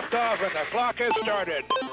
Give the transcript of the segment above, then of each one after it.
liftoff and the clock has started.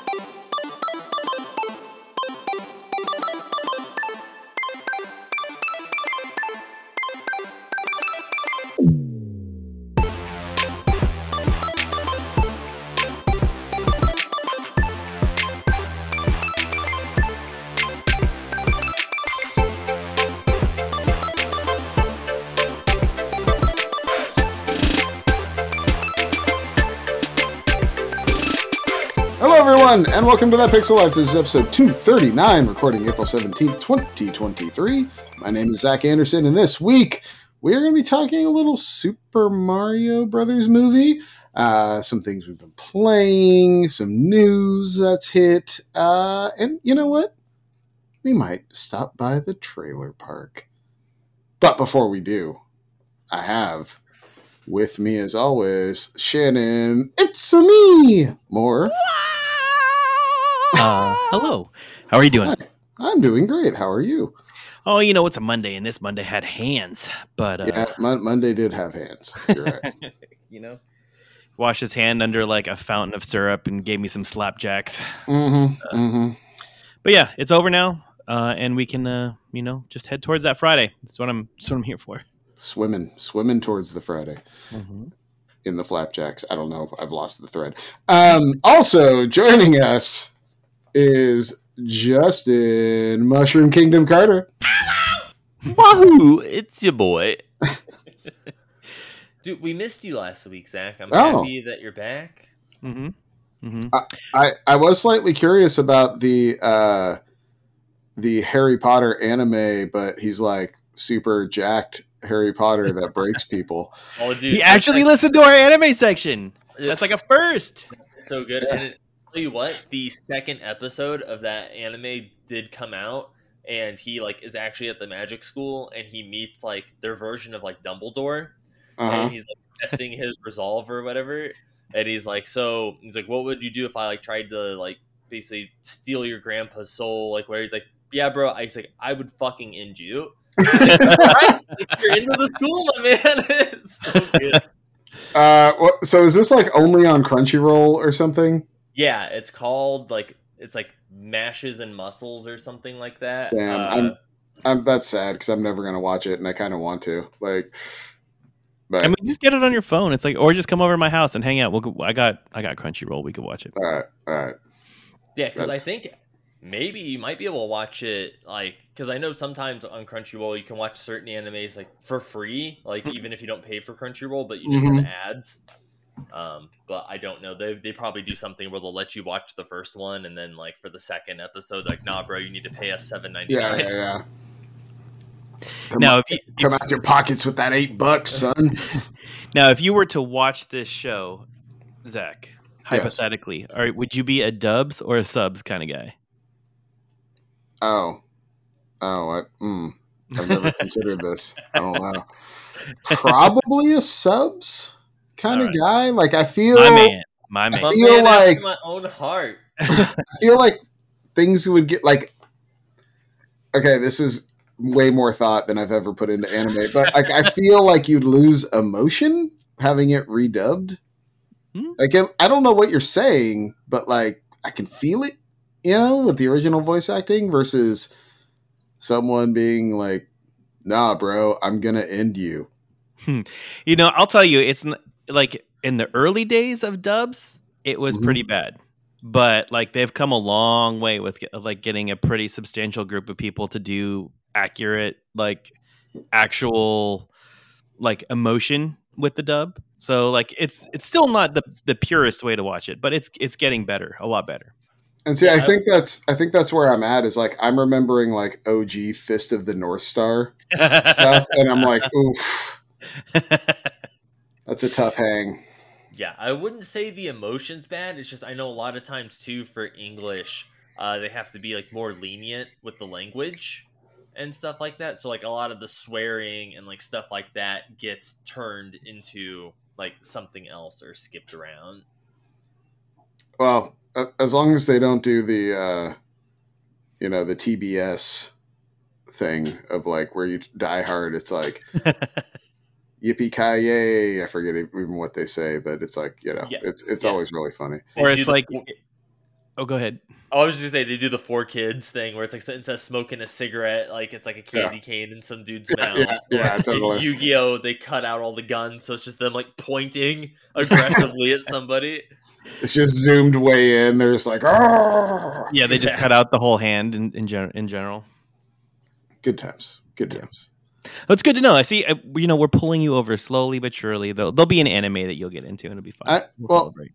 Everyone, and welcome to That Pixel Life. This is episode 239, recording April 17th, 2023. My name is Zach Anderson, and this week we are going to be talking a little Super Mario Brothers movie. Uh, some things we've been playing, some news that's hit, uh, and you know what? We might stop by the trailer park. But before we do, I have with me, as always, Shannon. It's me, more. Uh, hello. How are you doing? Hi. I'm doing great. How are you? Oh, you know it's a Monday, and this Monday had hands, but uh, yeah, Mon- Monday did have hands. You're right. you know, washed his hand under like a fountain of syrup and gave me some slapjacks. mm-hmm, mm-hmm. But yeah, it's over now, uh, and we can, uh, you know, just head towards that Friday. That's what I'm. That's what I'm here for. Swimming, swimming towards the Friday Mm-hmm. in the flapjacks. I don't know. I've lost the thread. Um, also joining us is Justin Mushroom Kingdom Carter. Wahoo! It's your boy. Dude, we missed you last week, Zach. I'm Oh. happy that you're back. Mm-hmm. Mm-hmm. I I was slightly curious about the uh, the Harry Potter anime, but he's like super jacked Harry Potter that breaks people. Oh, dude, He actually like- listened to our anime section. That's like a first. so good. Yeah. And it, tell you what, the second episode of that anime did come out, and he like is actually at the magic school, and he meets like their version of like Dumbledore, Uh-huh. and he's like testing his resolve or whatever. And he's like, so he's like, what would you do if I like tried to like basically steal your grandpa's soul? Like, where he's like, yeah, bro. I like, I would fucking end you. right, like, you're into the school, my man. it's so good. Uh, so is this like only on Crunchyroll or something? Yeah, it's called like it's like mashes and muscles or something like that. Damn, Uh, I'm, I'm that's sad because I'm never gonna watch it, and I kind of want to. Like, but I mean, just get it on your phone. It's like, or just come over to my house and hang out. We'll. Go, I got. I got Crunchyroll. We could watch it. all right, all right. yeah, because I think maybe you might be able to watch it like because I know sometimes on Crunchyroll you can watch certain animes like for free, like even if you don't pay for Crunchyroll, but you just Mhm. have ads. Um, but I don't know. They they probably do something where they'll let you watch the first one and then like for the second episode, like, nah, bro, you need to pay us seven ninety Yeah, yeah, yeah. Come, Now, out, if you, come out your pockets with that eight bucks, son. Now, if you were to watch this show, Zach, hypothetically, all right, would you be a dubs or a subs kind of guy? oh, oh, I, mm, I've never considered this. I don't know. Probably a subs kind of All guy. Like I feel, My man, my man. I My feel man like- my own heart. I feel like things would get like. Okay, this is way more thought than I've ever put into anime, but like I feel like you'd lose emotion having it redubbed. Hmm. Like I- I don't know what you're saying, but like I can feel it, you know, with the original voice acting versus someone being like, "Nah, bro, I'm gonna end you." You know, I'll tell you, it's n- like in the early days of dubs, it was Mhm. pretty bad. But like they've come a long way with like getting a pretty substantial group of people to do accurate, like actual, like emotion with the dub. So like it's it's still not the the purest way to watch it, but it's it's getting better, a lot better. And see, I Yeah. think that's I think that's where I'm at. Is like I'm remembering like OG Fist of the North Star stuff, and I'm like, oof, that's a tough hang. Yeah, I wouldn't say the emotion's bad. It's just I know a lot of times too for English, uh, they have to be like more lenient with the language and stuff like that. So like a lot of the swearing and like stuff like that gets turned into like something else or skipped around. Well, as long as they don't do the, uh, you know, the TBS thing of like where you die hard, it's like yippee ki yay! I forget even what they say, but it's like you know, Yeah. it's it's Yeah. always really funny. They or do it's the like four- oh go ahead oh, I was just gonna say they do the 4Kids thing where it's like instead of smoking a cigarette, like it's like a candy cane in some dude's Yeah, mouth. Yeah, yeah totally. Yu Gi Oh, they cut out all the guns, so it's just them like pointing aggressively at somebody. It's just zoomed way in. They're just like, oh, yeah they just cut out the whole hand in in, gen- in general good times, good times. That's good to know. I see. uh, You know, we're pulling you over slowly but surely. There'll, there'll be an anime that you'll get into, and it'll be fine. I- we'll, well, celebrate.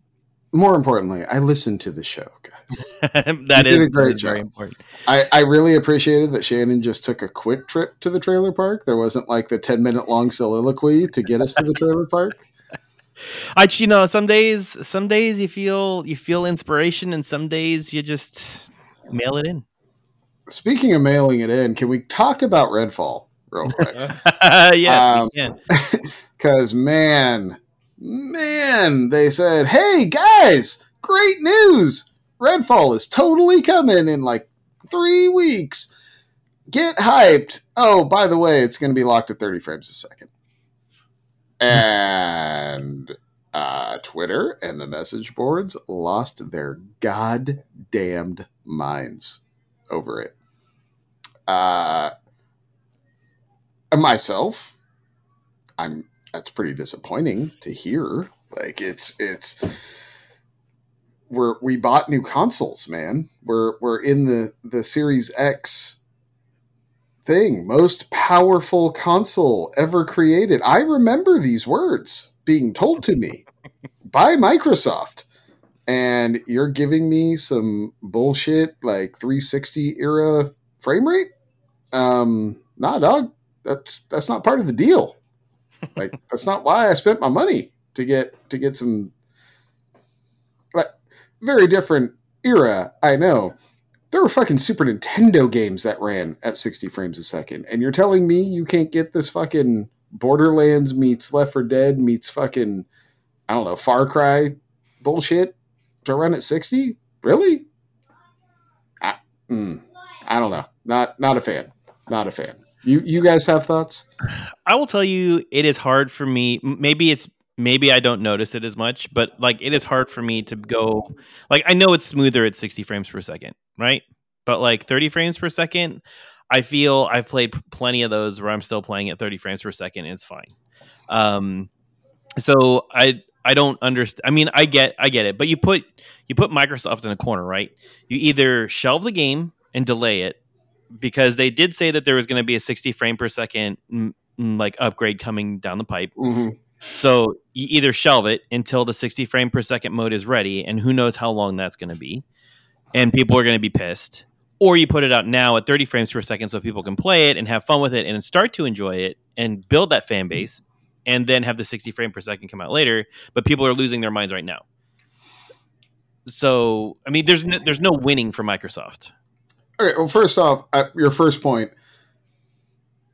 More importantly, I listened to the show, guys. that you is a great is very job. important. I, I really appreciated that Shannon just took a quick trip to the trailer park. There wasn't like the 10 minute long soliloquy to get us to the trailer park. I, you know, some days, some days you feel you feel inspiration, and some days you just mail it in. Speaking of mailing it in, can we talk about Redfall real quick? yes, Um. Because, man, man, they said, hey, guys, great news. Redfall is totally coming in like three weeks. Get hyped. Oh, by the way, it's going to be locked at 30 frames a second. And uh, Twitter and the message boards lost their goddamned minds over it. Uh, myself, I'm that's pretty disappointing to hear. Like it's it's we're we bought new consoles, man. We're we're in the the Series X thing, most powerful console ever created. I remember these words being told to me by Microsoft. And you're giving me some bullshit like 360 era frame rate? Um, nah, dog. That's that's not part of the deal. Like that's not why I spent my money to get to get some like very different era, I know. There were fucking Super Nintendo games that ran at 60 frames a second. And you're telling me you can't get this fucking Borderlands meets Left 4 Dead meets fucking I don't know, Far Cry bullshit to run at 60? Really? I, mm, I don't know. Not not a fan. Not a fan. You you guys have thoughts? I will tell you, it is hard for me. Maybe it's maybe I don't notice it as much, but like it is hard for me to go. Like I know it's smoother at 60 frames per second, right? But like 30 frames per second, I feel I've played plenty of those where I'm still playing at 30 frames per second and it's fine. Um, so I I don't understand. I mean, I get I get it, but you put you put Microsoft in a corner, right? You either shelve the game and delay it because they did say that there was going to be a 60 frame per second like upgrade coming down the pipe. hmm So you either shelve it until the 60 frame per second mode is ready, and who knows how long that's going to be, and people are going to be pissed, or you put it out now at 30 frames per second so people can play it and have fun with it and start to enjoy it and build that fan base, and then have the 60 frame per second come out later. But people are losing their minds right now. So I mean, there's no, there's no winning for Microsoft. Okay, well, first off, your first point,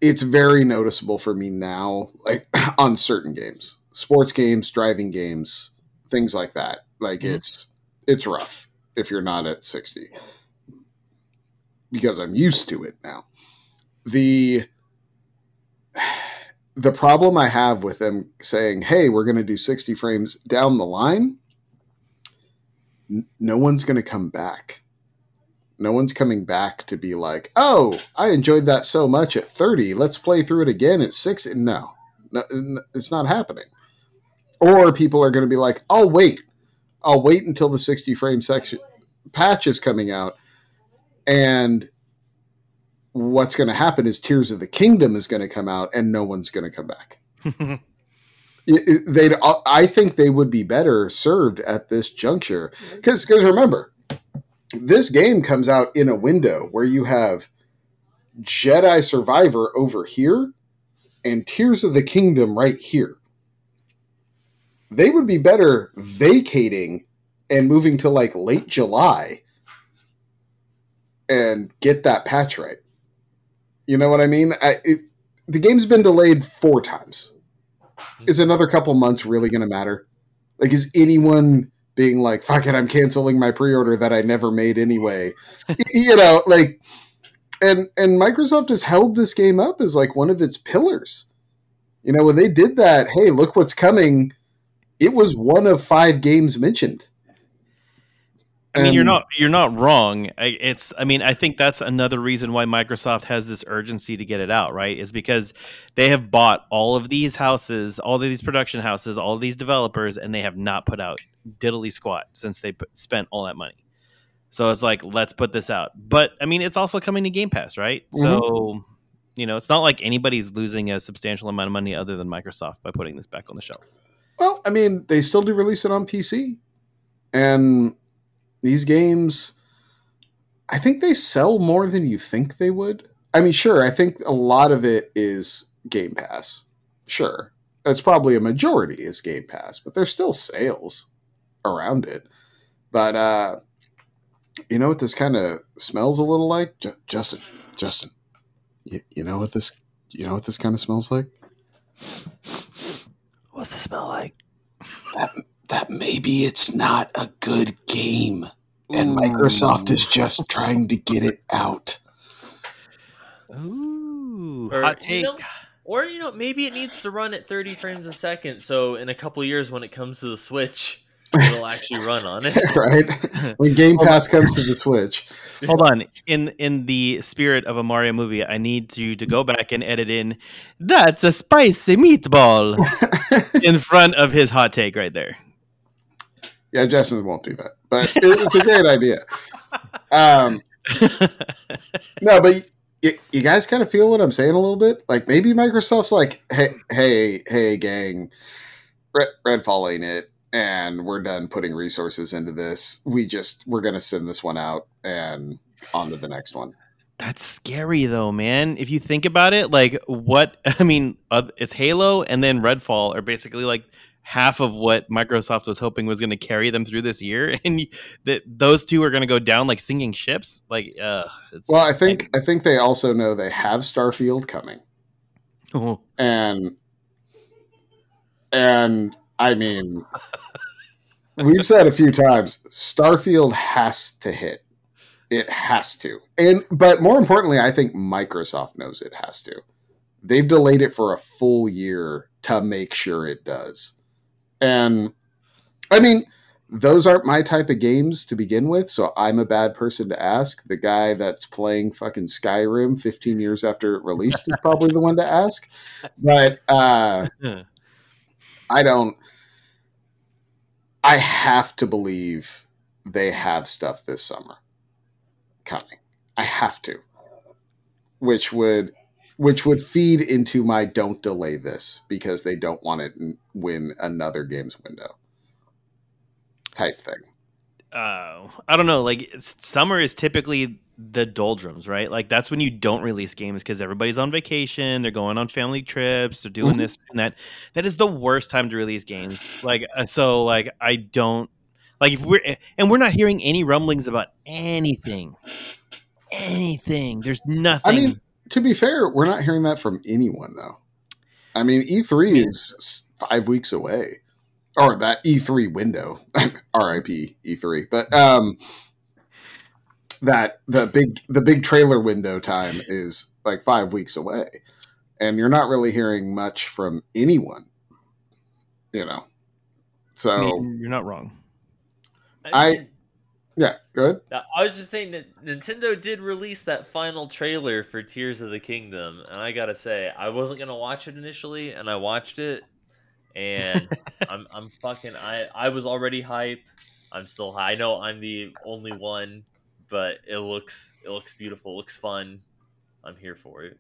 it's very noticeable for me now, like on certain games, sports games, driving games, things like that. Like Mhm. it's it's rough if you're not at sixty because I'm used to it now. The the problem I have with them saying, "Hey, we're going to do sixty frames down the line," n- no one's going to come back no one's coming back to be like, "Oh, I enjoyed that so much at 30. Let's play through it again at 6." No. no it's not happening. Or people are going to be like, "I'll wait. I'll wait until the 60 frame section patch is coming out." And what's going to happen is Tears of the Kingdom is going to come out and no one's going to come back. It- they'd uh, I think they would be better served at this juncture because because remember this game comes out in a window where you have Jedi Survivor over here and Tears of the Kingdom right here. They would be better vacating and moving to like late July and get that patch right. You know what I mean? I, it, the game's been delayed four times. Is another couple months really going to matter? Like, is anyone being like, fuck it, I'm canceling my pre order that I never made anyway? You know, like, and and Microsoft has held this game up as like one of its pillars. You know, when they did that, hey, look what's coming. It was one of five games mentioned. I mean, you're not you're not wrong. It's I mean, I think that's another reason why Microsoft has this urgency to get it out, right? Is because they have bought all of these houses, all of these production houses, all of these developers, and they have not put out diddly squat since they put, spent all that money. So it's like, let's put this out. But I mean, it's also coming to Game Pass, right? Mm-hmm. So you know, it's not like anybody's losing a substantial amount of money other than Microsoft by putting this back on the shelf. Well, I mean, they still do release it on PC. And these games, I think they sell more than you think they would. I mean, sure, I think a lot of it is Game Pass. Sure. That's probably a majority is Game Pass, but there's still sales around it. But uh you know what this kind of smells a little like? Ju- Justin, Justin. You, you know what this you know what this kind of smells like? What's the smell like? that maybe it's not a good game and Microsoft is just trying to get it out. Ooh, Or, hot you take. know, Or you know, maybe it needs to run at 30 frames a second, so in a couple years when it comes to the Switch, it'll actually run on it. right? When Game Pass comes to the Switch. Hold on. In in the spirit of a Mario movie, I need you to go back and edit in. That's a spicy meatball in front of his hot take right there. Yeah, Justin won't do that, but it, it's a great idea. Um, no, but you, you guys kind of feel what I'm saying a little bit. Like maybe Microsoft's like, hey, hey, hey, gang, Red, Redfall ain't it, and we're done putting resources into this. We just we're gonna send this one out and on to the next one. That's scary though, man. If you think about it, like what I mean, uh, it's Halo and then Redfall are basically like half of what Microsoft was hoping was going to carry them through this year, and that those two are going to go down like singing ships. Like, uh, it's, Well, I think I think they also know they have Starfield coming, Oh, and and I mean, we've said a few times, Starfield has to hit. It has to, and but more importantly, I think Microsoft knows it has to. They've delayed it for a full year to make sure it does, and I mean. Those aren't my type of games to begin with, so I'm a bad person to ask. The guy that's playing fucking Skyrim 15 years after it released is probably the one to ask. But uh, I don't. I have to believe they have stuff this summer coming. I have to, which would which would feed into my don't delay this because they don't want it win another games window type thing. uh, I don't know. Like it's, summer is typically the doldrums, right? Like that's when you don't release games because everybody's on vacation, they're going on family trips, they're doing Mhm. this and that. That is the worst time to release games. Like uh, so, like I don't like if we're and we're not hearing any rumblings about anything, anything. There's nothing. I mean, to be fair, we're not hearing that from anyone though. I mean, E3 is five weeks away, or that E3 window. R.I.P. E3. But um, that the big the big trailer window time is like five weeks away, and you're not really hearing much from anyone. You know, I so mean, you're not wrong. I- yeah, good. I was just saying that Nintendo did release that final trailer for Tears of the Kingdom, and I gotta say, I wasn't gonna watch it initially, and I watched it, and I'm I'm fucking I I was already hype. I'm still high. I know I'm the only one, but it looks it looks beautiful. It looks fun. I'm here for it.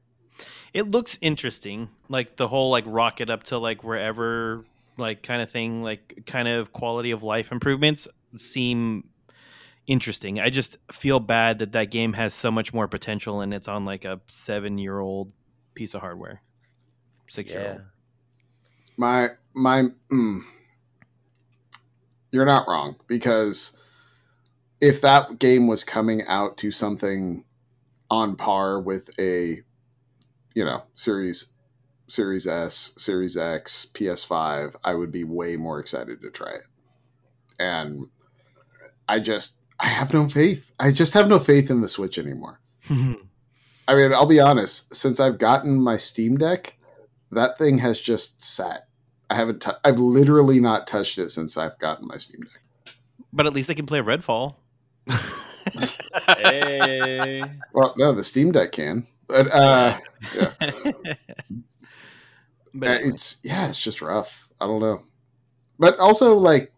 It looks interesting, like the whole like rocket up to like wherever like kind of thing, like kind of quality of life improvements seem interesting. I just feel bad that that game has so much more potential and it's on like a seven year old piece of hardware, six year old. my my mm, you're not wrong because if that game was coming out to something on par with a you know series series s series x ps5 i would be way more excited to try it and i just i have no faith i just have no faith in the switch anymore I mean, I'll be honest. Since I've gotten my Steam Deck, that thing has just sat. I haven't. i I've literally not touched it since I've gotten my Steam Deck. But at least I can play Redfall. hey. Well, no, the Steam Deck can. But uh, yeah, but Uh, anyway. it's yeah, it's just rough. I don't know. But also, like,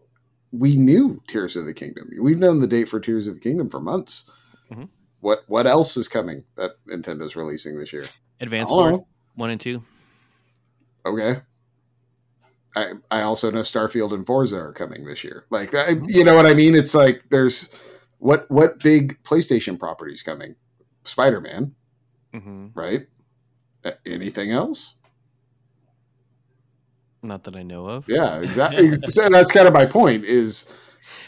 we knew Tears of the Kingdom. We've known the date for Tears of the Kingdom for months. Mhm. What what else is coming that Nintendo's releasing this year? Advance Wars one and two. Okay. I I also know Starfield and Forza are coming this year. Like, I, you know what I mean? It's like there's what what big PlayStation properties coming? Spider Man, hmm right? Anything else? Not that I know of. Yeah, exactly. so that's kind of my point. Is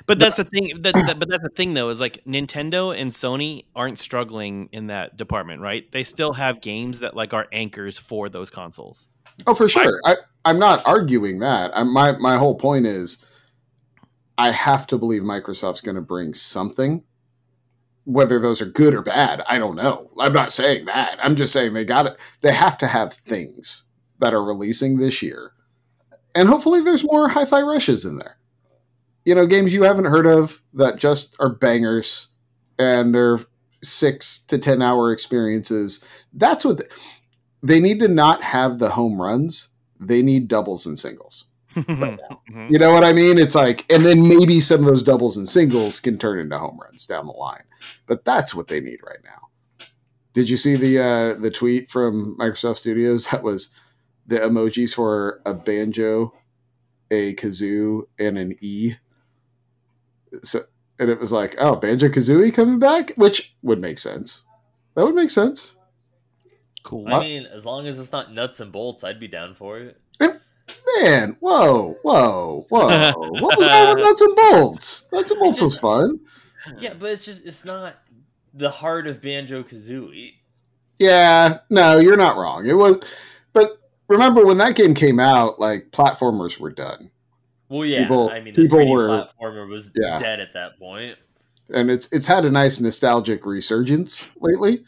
But that's the thing. That, that, but that's the thing, though, is like Nintendo and Sony aren't struggling in that department, right? They still have games that like are anchors for those consoles. Oh, for sure. I, I'm not arguing that. I, my my whole point is, I have to believe Microsoft's going to bring something. Whether those are good or bad, I don't know. I'm not saying that. I'm just saying they got it. They have to have things that are releasing this year, and hopefully there's more hi-fi rushes in there. You know, games you haven't heard of that just are bangers, and they're six to ten hour experiences. That's what. The, they need to not have the home runs. They need doubles and singles. Mhm. You know what I mean? It's like, and then maybe some of those doubles and singles can turn into home runs down the line. But that's what they need right now. Did you see the uh, the tweet from Microsoft Studios? That was the emojis for a banjo, a kazoo, and an e. So, and it was like, oh, banjo kazooie coming back, which would make sense. That would make sense. Cool. I mean, as long as it's not nuts and bolts, I'd be down for it. Eh, man, whoa, whoa, whoa! what was that with nuts and bolts? Nuts and bolts was fun. Yeah, but it's just it's not the heart of Banjo Kazooie. Yeah, no, you're not wrong. It was, but remember when that game came out, like platformers were done, Well, yeah, People- I mean, the people were- platformer was Yeah. dead at that point. and it's it's had a nice nostalgic resurgence lately.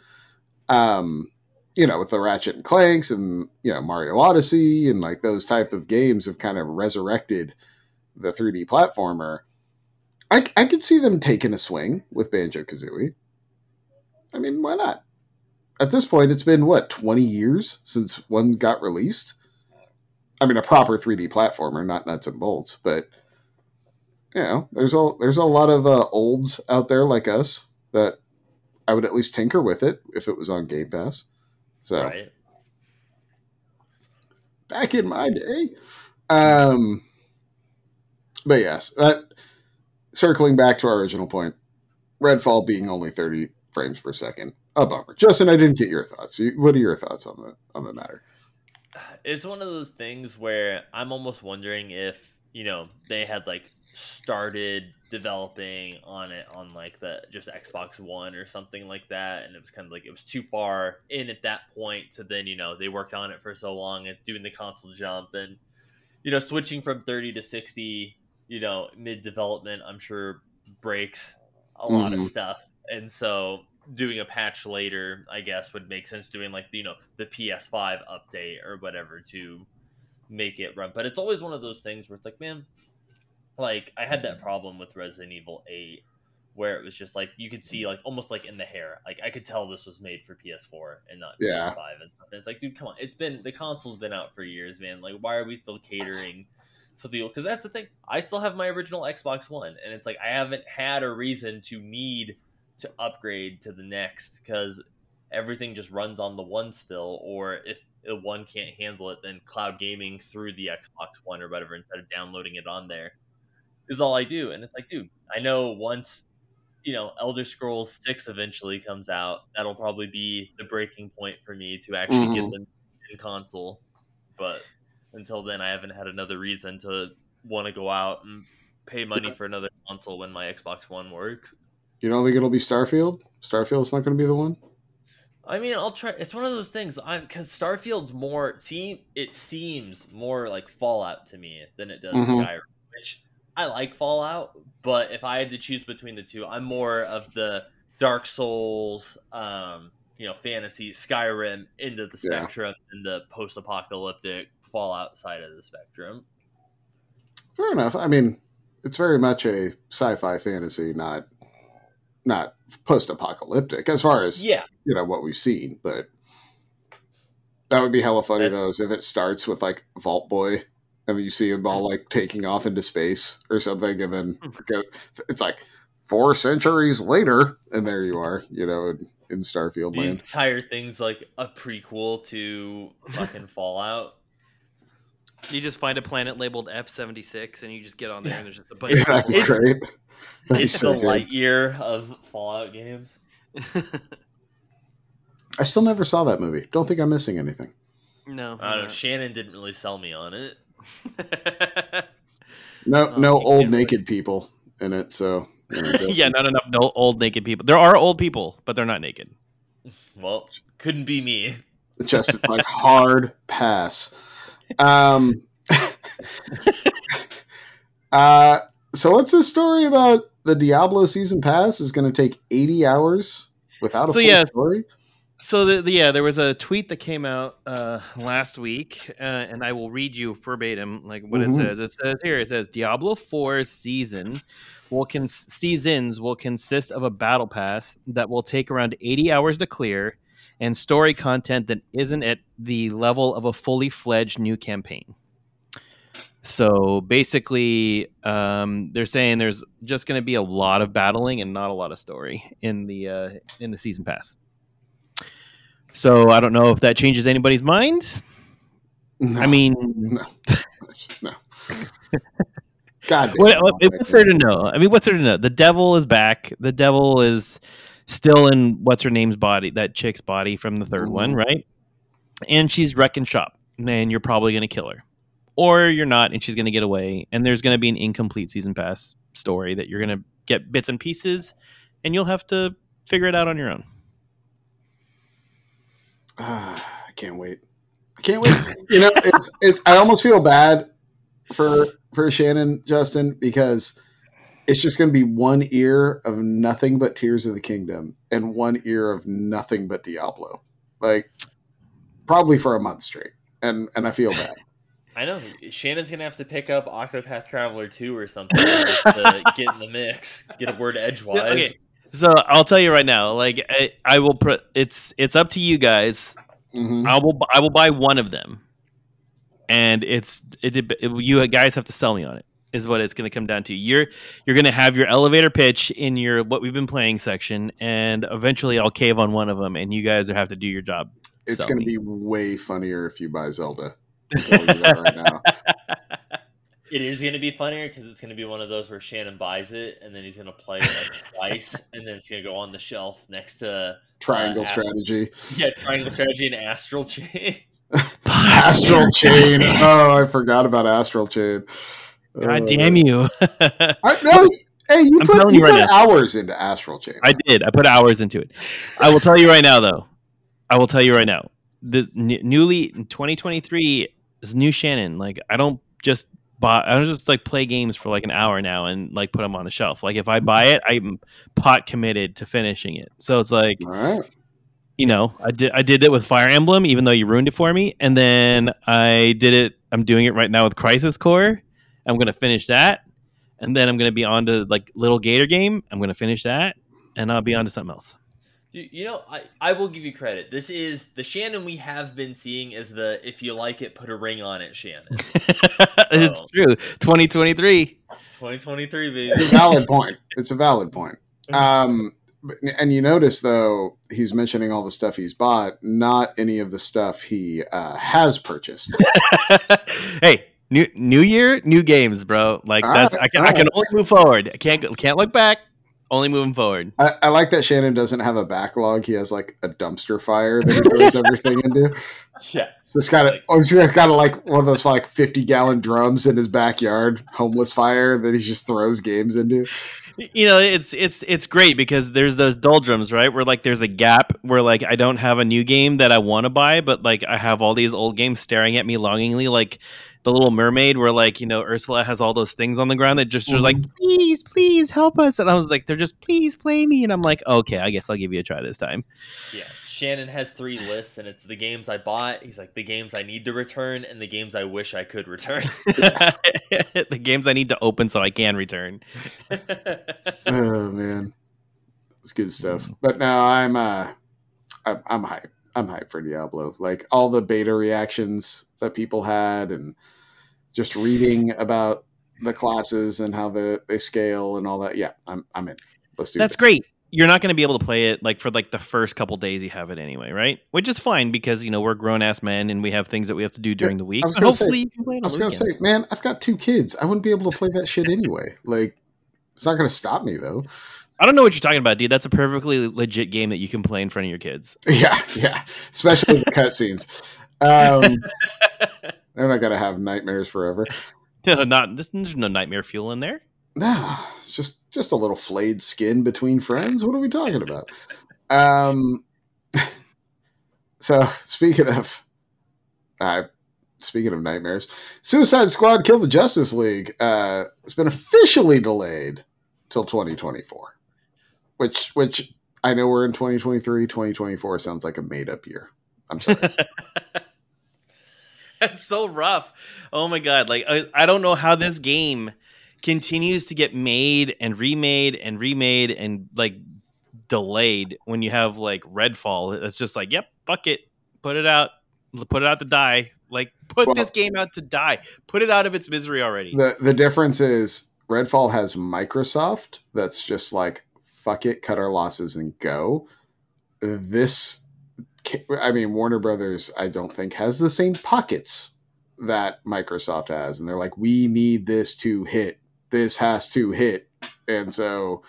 Um, you know, with the Ratchet and Clanks and you know Mario Odyssey and like those type of games have kind of resurrected the 3D platformer. I I could see them taking a swing with Banjo Kazooie. I mean, why not? At this point, it's been what twenty years since one got released. I mean, a proper 3D platformer, not nuts and bolts, but you know, there's a there's a lot of uh, olds out there like us that I would at least tinker with it if it was on Game Pass. So Right. back in my day, um, but yes, that circling back to our original point, Redfall being only thirty frames per second, a bummer. Justin, I didn't get your thoughts. What are your thoughts on the on the matter? It's one of those things where I'm almost wondering if you know they had like started developing on it on like the just Xbox One or something like that, and it was kind of like it was too far in at that point to then you know they worked on it for so long and doing the console jump and you know switching from 30 to 60 you know mid development I'm sure breaks a lot of Mhm. stuff and so doing a patch later I guess would make sense doing like you know the PS5 update or whatever to make it run. But it's always one of those things where it's like man like I had that problem with Resident Evil 8 where it was just like you could see like almost like in the hair. Like I could tell this was made for PS4 and not Yeah. PS5 and stuff. And it's like dude come on. It's been the console's been out for years man. Like why are we still catering to the because that's the thing. I still have my original Xbox One and it's like I haven't had a reason to need to upgrade to the next because everything just runs on the one still or if the one can't handle it then cloud gaming through the Xbox One or whatever instead of downloading it on there is all I do. And it's like dude I know once you know Elder Scrolls 6 eventually comes out that'll probably be the breaking point for me to actually get Mhm. them in console. But until then I haven't had another reason to want to go out and pay money for another console when my Xbox One works You don't think it'll be Starfield? Starfield's not going to be the one. I mean, I'll try. It's one of those things. I'm because Starfield's more. See, it seems more like Fallout to me than it does Mhm. Skyrim. Which I like Fallout, but if I had to choose between the two, I'm more of the Dark Souls, um, you know fantasy Skyrim into the Yeah. spectrum and the post-apocalyptic Fallout side of the spectrum. Fair enough. I mean, it's very much a sci-fi fantasy, not not post-apocalyptic as far as Yeah, you know what we've seen. But that would be hella funny That- though, is if it starts with like Vault Boy, and you see him all mm-hmm. like taking off into space or something, and then mm-hmm. it's like four centuries later, and there you are, you know, in, in Starfield the land. entire thing's like a prequel to fucking Fallout. You just find a planet labeled F seventy six, and you just get on there, and there's just a bunch Yeah, of that'd be It's- great. That'd be It's so the good. light year of Fallout games. I still never saw that movie. Don't think I'm missing anything. no, I don't know. Shannon didn't really sell me on it. No, Oh, no old can't naked people in it. So you know, yeah, not enough no old naked people. There are old people, but they're not naked. Well, couldn't be me. just like hard pass. Um, uh, so what's this story about the Diablo season pass is going to take 80 hours without a So, full yes. story? So the, the- yeah, there was a tweet that came out uh, last week, uh, and I will read you verbatim like what Mhm. it says. It says here it says Diablo 4's season will con- seasons will consist of a battle pass that will take around 80 hours to clear, and story content that isn't at the level of a fully fledged new campaign. So basically, um, they're saying there's just going to be a lot of battling and not a lot of story in the uh, in the season pass. So I don't know if that changes anybody's mind. No, I mean, no. no. God what- what's there to know? I mean, what's there to know? The devil is back. The devil is still in what's her name's body, that chick's body from the 3rd one, Mhm. right? And she's wrecking shop. And you're probably going to kill her, or you're not, and she's going to get away. And there's going to be an incomplete season pass story that you're going to get bits and pieces, and you'll have to figure it out on your own. Ah, I can't wait. I can't wait. you know, it's it's. I almost feel bad for for Shannon Justin because it's just going to be one ear of nothing but Tears of the Kingdom and one ear of nothing but Diablo, like probably for a month straight. And and I feel bad. I know Shannon's gonna have to pick up Octopath Traveler two or something to get in the mix, get a word edgewise. Yeah, okay. So I'll tell you right now, like I, I will. Pr- it's it's up to you guys. Mhm. I will I will buy one of them, and it's it, it, you guys have to sell me on it. Is what it's going to come down to. You're you're going to have your elevator pitch in your what we've been playing section, and eventually I'll cave on one of them, and you guys have to do your job. It's going to be way funnier if you buy Zelda. I'm telling you that right. It is gonna be funnier because it's gonna be one of those where Shannon buys it and then he's gonna play it like twice, and then it's gonna go on the shelf next to Triangle Uh, strategy, yeah Triangle Strategy and Astral Chain. Astral Chain. Oh, I forgot about Astral Chain. God Uh, damn you! I, no, hey, you I'm put, you right put hours into Astral Chain. I did. I put hours into it. I will tell you right now, though. I will tell you right now. This n- newly in 2023 is new Shannon. Like I don't just buy. I don't just like play games for like an hour now and like put them on the shelf. Like if I buy it, I'm pot committed to finishing it. So it's like right. you know, I did I did it with Fire Emblem, even though you ruined it for me, and then I did it. I'm doing it right now with Crisis Core. I'm gonna finish that, and then I'm gonna be on to like Little Gator Game. I'm gonna finish that, and I'll be on to something else. You, you know, I, I will give you credit. This is the Shannon we have been seeing is the if you like it, put a ring on it, Shannon. it's Oh. true. 2023. 2023, baby. It's a valid point. It's a valid point. Um, and you notice though he's mentioning all the stuff he's bought, not any of the stuff he uh, has purchased. hey, new new year, new games, bro. Like that's right, I can all I can only move forward. I can't can't look back. Only moving forward. I, I like that Shannon doesn't have a backlog. He has like a dumpster fire that he throws everything into. Yeah. Just got it. Oh, he's just got like one of those like fifty gallon drums in his backyard, homeless fire that he just throws games into. you know it's it's it's great because there's those doldrums right where like there's a gap where like i don't have a new game that i want to buy but like i have all these old games staring at me longingly like the little mermaid where like you know ursula has all those things on the ground that just are like please please help us and i was like they're just please play me and i'm like okay i guess i'll give you a try this time Yeah. Shannon has three lists, and it's the games I bought. He's like the games I need to return, and the games I wish I could return. the games I need to open so I can return. oh man, it's good stuff. But now I'm uh, I'm, I'm hyped. I'm hyped for Diablo. Like all the beta reactions that people had, and just reading about the classes and how the they scale and all that. Yeah, I'm I'm in. Let's do. That's this. great. You're not going to be able to play it like for like the first couple days you have it anyway, right? Which is fine because you know we're grown ass men and we have things that we have to do during the week. I was gonna say- hopefully you can play it. I was gonna say, man, I've got two kids. I wouldn't be able to play that shit anyway. Like, it's not gonna stop me though. I don't know what you're talking about, dude. That's a perfectly legit game that you can play in front of your kids. Yeah, yeah. Especially the cutscenes. Um, they're not gonna have nightmares forever. No, not this, there's no nightmare fuel in there. No, it's just just a little flayed skin between friends. What are we talking about? Um, so speaking of, uh, speaking of nightmares, Suicide Squad: Kill the Justice League. Uh, it's been officially delayed till 2024, which which I know we're in 2023. 2024 sounds like a made up year. I'm sorry. That's so rough. Oh my god! Like I, I don't know how this game continues to get made and remade and remade and like delayed when you have like Redfall. It's just like, yep, fuck it, put it out, put it out to die. Like put Well- this game out to die. Put it out of its misery already. the the difference is Redfall has Microsoft that's just like fuck it, cut our losses and go. This, I mean, Warner Brothers, I don't think has the same pockets that Microsoft has, and they're like, we need this to hit. This has to hit, and so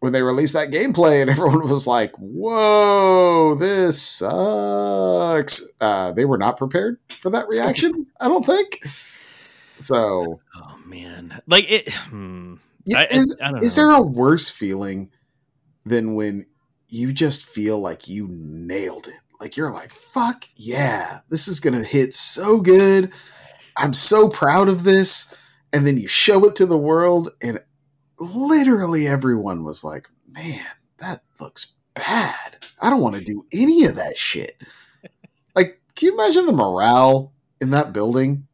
when they released that gameplay and everyone was like, "Whoa, this sucks," uh, they were not prepared for that reaction. I don't think. So oh man, like it. Hmm. yeah, I- is, I don't is know. there a worse feeling than when you just feel like you nailed it? Like you're like, fuck yeah, this is gonna hit so good. I'm so proud of this. And then you show it to the world, and literally everyone was like, man, that looks bad. I don't want to do any of that shit. Like, can you imagine the morale in that building?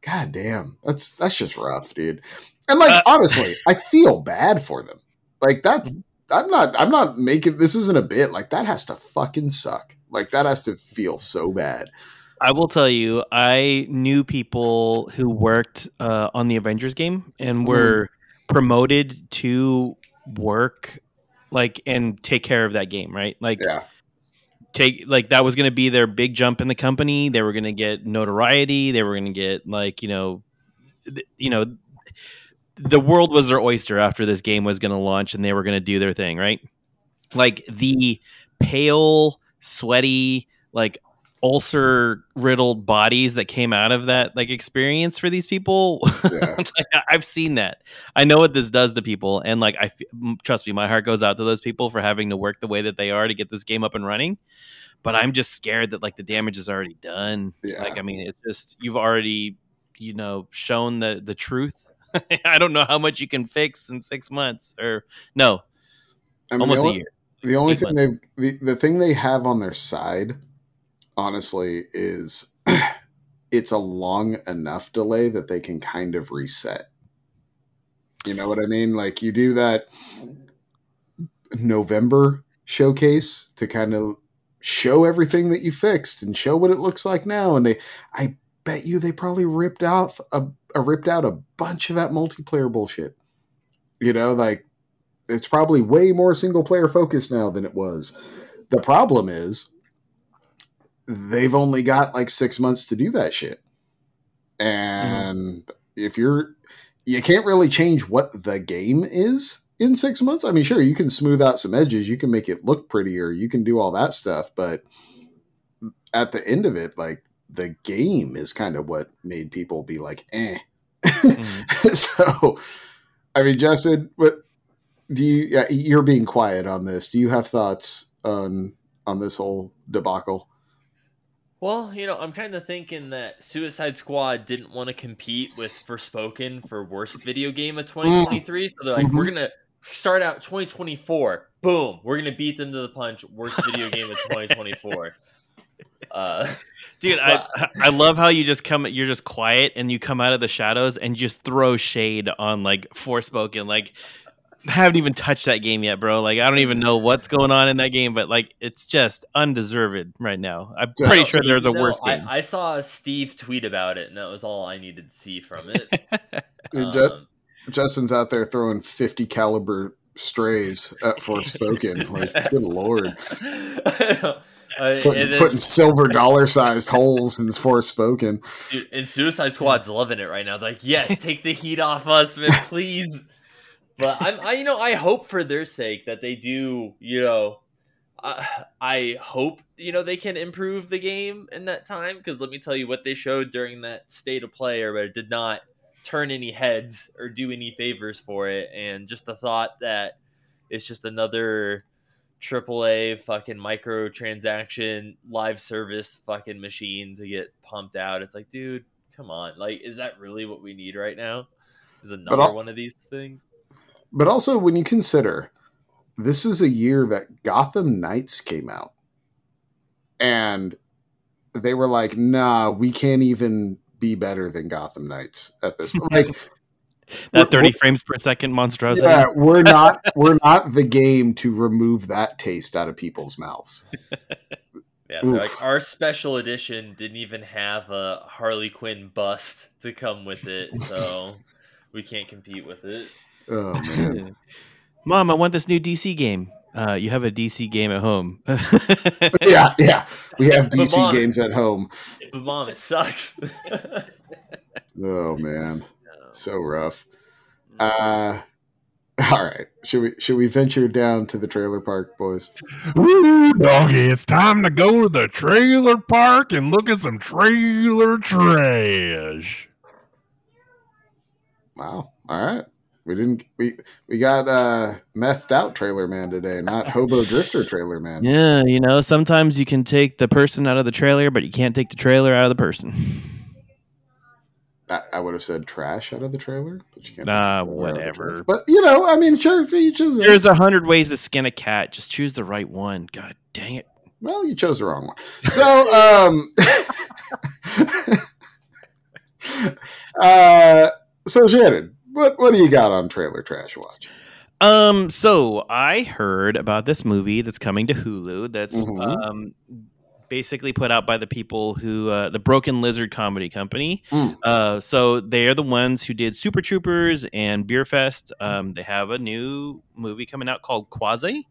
God damn, that's that's just rough, dude. And like Uh, honestly, I feel bad for them. Like that I'm not I'm not making this isn't a bit. Like that has to fucking suck. Like that has to feel so bad. I will tell you, I knew people who worked uh, on the Avengers game and were promoted to work like and take care of that game, right? Like Yeah. take like that was going to be their big jump in the company. They were going to get notoriety. They were going to get like you know, th- you know, the world was their oyster after this game was going to launch, and they were going to do their thing, right? Like the pale, sweaty, like ulcer riddled bodies that came out of that like experience for these people Yeah. like, I've seen that. I know what this does to people, and like I trust me, my heart goes out to those people for having to work the way that they are to get this game up and running. But I'm just scared that like the damage is already done. Yeah. Like I mean, it's just you've already you know shown the the truth. I don't know how much you can fix in six months or no, I mean, almost the a only- year. The only thing they the, the thing they have on their side, honestly, is it's a long enough delay that they can kind of reset. You know what I mean? Like you do that November showcase to kind of show everything that you fixed and show what it looks like now. And they, I bet you, they probably ripped out a, a ripped out a bunch of that multiplayer bullshit. You know, like it's probably way more single player focused now than it was. The problem is they've only got like six months to do that shit. And if you're, you can't really change what the game is in six months. I mean, sure, you can smooth out some edges, you can make it look prettier, you can do all that stuff. But at the end of it, like the game is kind of what made people be like, eh. Mhm. so, I mean, Justin, what do you? You're being quiet on this. Do you have thoughts on on this whole debacle? Well, you know, I'm kind of thinking that Suicide Squad didn't want to compete with Forspoken for worst video game of 2023, so they're like, Mhm. we're gonna start out 2024 boom, we're gonna beat them to the punch. Worst video game of 2024. Uh, Dude, I I love how you just come you're just quiet and you come out of the shadows and just throw shade on like Forspoken. Like I haven't even touched that game yet, bro. Like I don't even know what's going on in that game, but like it's just undeserved right now. I'm Yeah. pretty sure there's a No, worse I, game. I saw Steve tweet about it, and that was all I needed to see from it. Dude, Ju- Um, Justin's out there throwing 50 caliber strays at Forspoken. like, good lord. Uh, Putting, then, putting silver dollar sized holes in Forspoken. dude, and Suicide Squad's loving it right now. They're like, yes, take the heat off us, man, please. But I'm, I, you know, I hope for their sake that they do, you know, uh, I hope you know they can improve the game in that time because let me tell you what they showed during that state of play or it did not turn any heads or do any favors for it and just the thought that it's just another AAA fucking microtransaction live service fucking machine to get pumped out it's like dude come on like is that really what we need right now is another I'll- one of these things But also, when you consider this is a year that Gotham Knights came out, and they were like, "Nah, we can't even be better than Gotham Knights at this." point." Like, that 30 we're- frames per second monstrosity. yeah, we're not we're not the game to remove that taste out of people's mouths. Yeah, like our special edition didn't even have a Harley Quinn bust to come with it, so we can't compete with it. Oh man, Mom, I want this new DC game. Uh, you have a DC game at home. yeah, yeah. We have DC Mom- games at home. But mom, it sucks. Oh man, so rough. Uh, all right. Should we should we venture down to the trailer park, boys? Woo, doggy, it's time to go to the trailer park and look at some trailer trash. Wow. All right. We didn't we we got uh methed out trailer man today, not hobo drifter trailer man. yeah, you know, sometimes you can take the person out of the trailer, but you can't take the trailer out of the person. I, I would have said trash out of the trailer, but you can't. Nah, take the trailer out of the whatever. But you know, I mean, sure, if you choose. There's a hundred ways to skin a cat. Just choose the right one. God dang it. Well, you chose the wrong one. So, um, uh, so Shannon, what what do you got on trailer trash watch? Um, so I heard about this movie that's coming to Hulu. That's Mhm. um basically put out by the people who uh, the Broken Lizard Comedy Company. Mm. Uh, so they are the ones who did Super Troopers and Beer Fest. Um, they have a new movie coming out called Quasi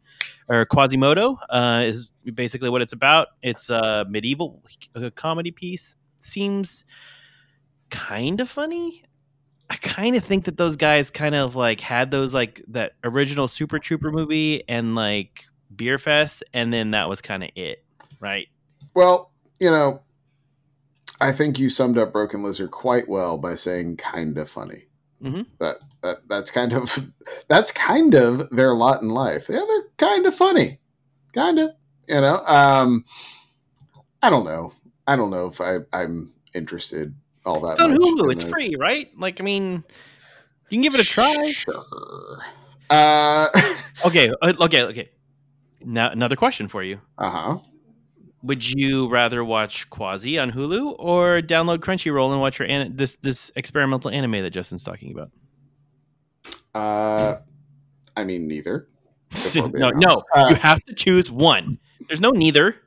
or Quasimodo. Uh, is basically what it's about. It's a medieval uh, comedy piece. Seems kind of funny. I kind of think that those guys kind of like had those like that original Super Trooper movie and like Beer Fest, and then that was kind of it, right? Well, you know, I think you summed up Broken Lizard quite well by saying "kind of funny." Mhm. That that that's kind of that's kind of their lot in life. Yeah, they're kind of funny, kind of. You know, um, I don't know. I don't know if I I'm interested all that It's on. Hulu. It's this. free, right? Like, I mean, you can give it a try. Sure. Uh Okay, uh, okay, okay. Now, another question for you: Uh huh. Would you rather watch Quasi on Hulu or download Crunchyroll and watch your an- this this experimental anime that Justin's talking about? Uh, I mean neither. if we're being no, no. Uh, you have to choose one. There's no neither.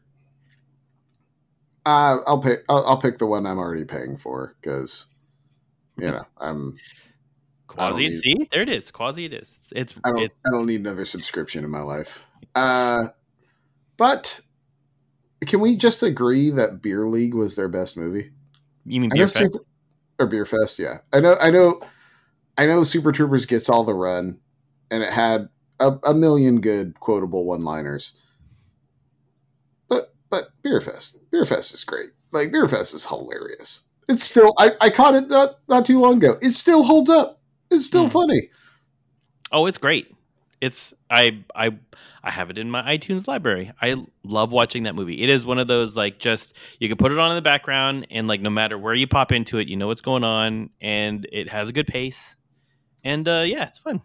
Uh, I'll pick. I'll, I'll pick the one I'm already paying for because, you know, I'm. Quasi, need- see, there it is. Quasi, it is. It's I don't. it's I don't need another subscription in my life. Uh, but can we just agree that Beer League was their best movie? you mean Beer Fest? Super or Beer Fest. Yeah, I know. I know. I know. Super Troopers gets all the run, and it had a, a million good quotable one-liners. But but Beer Fest, Beer Fest is great. Like Beer Fest is hilarious. It's still. I, I caught it not not too long ago. It still holds up. It's still Hmm. funny. Oh, it's great. It's I I I have it in my iTunes library. I love watching that movie. It is one of those like just you can put it on in the background and like no matter where you pop into it, you know what's going on and it has a good pace. And uh yeah, it's fun.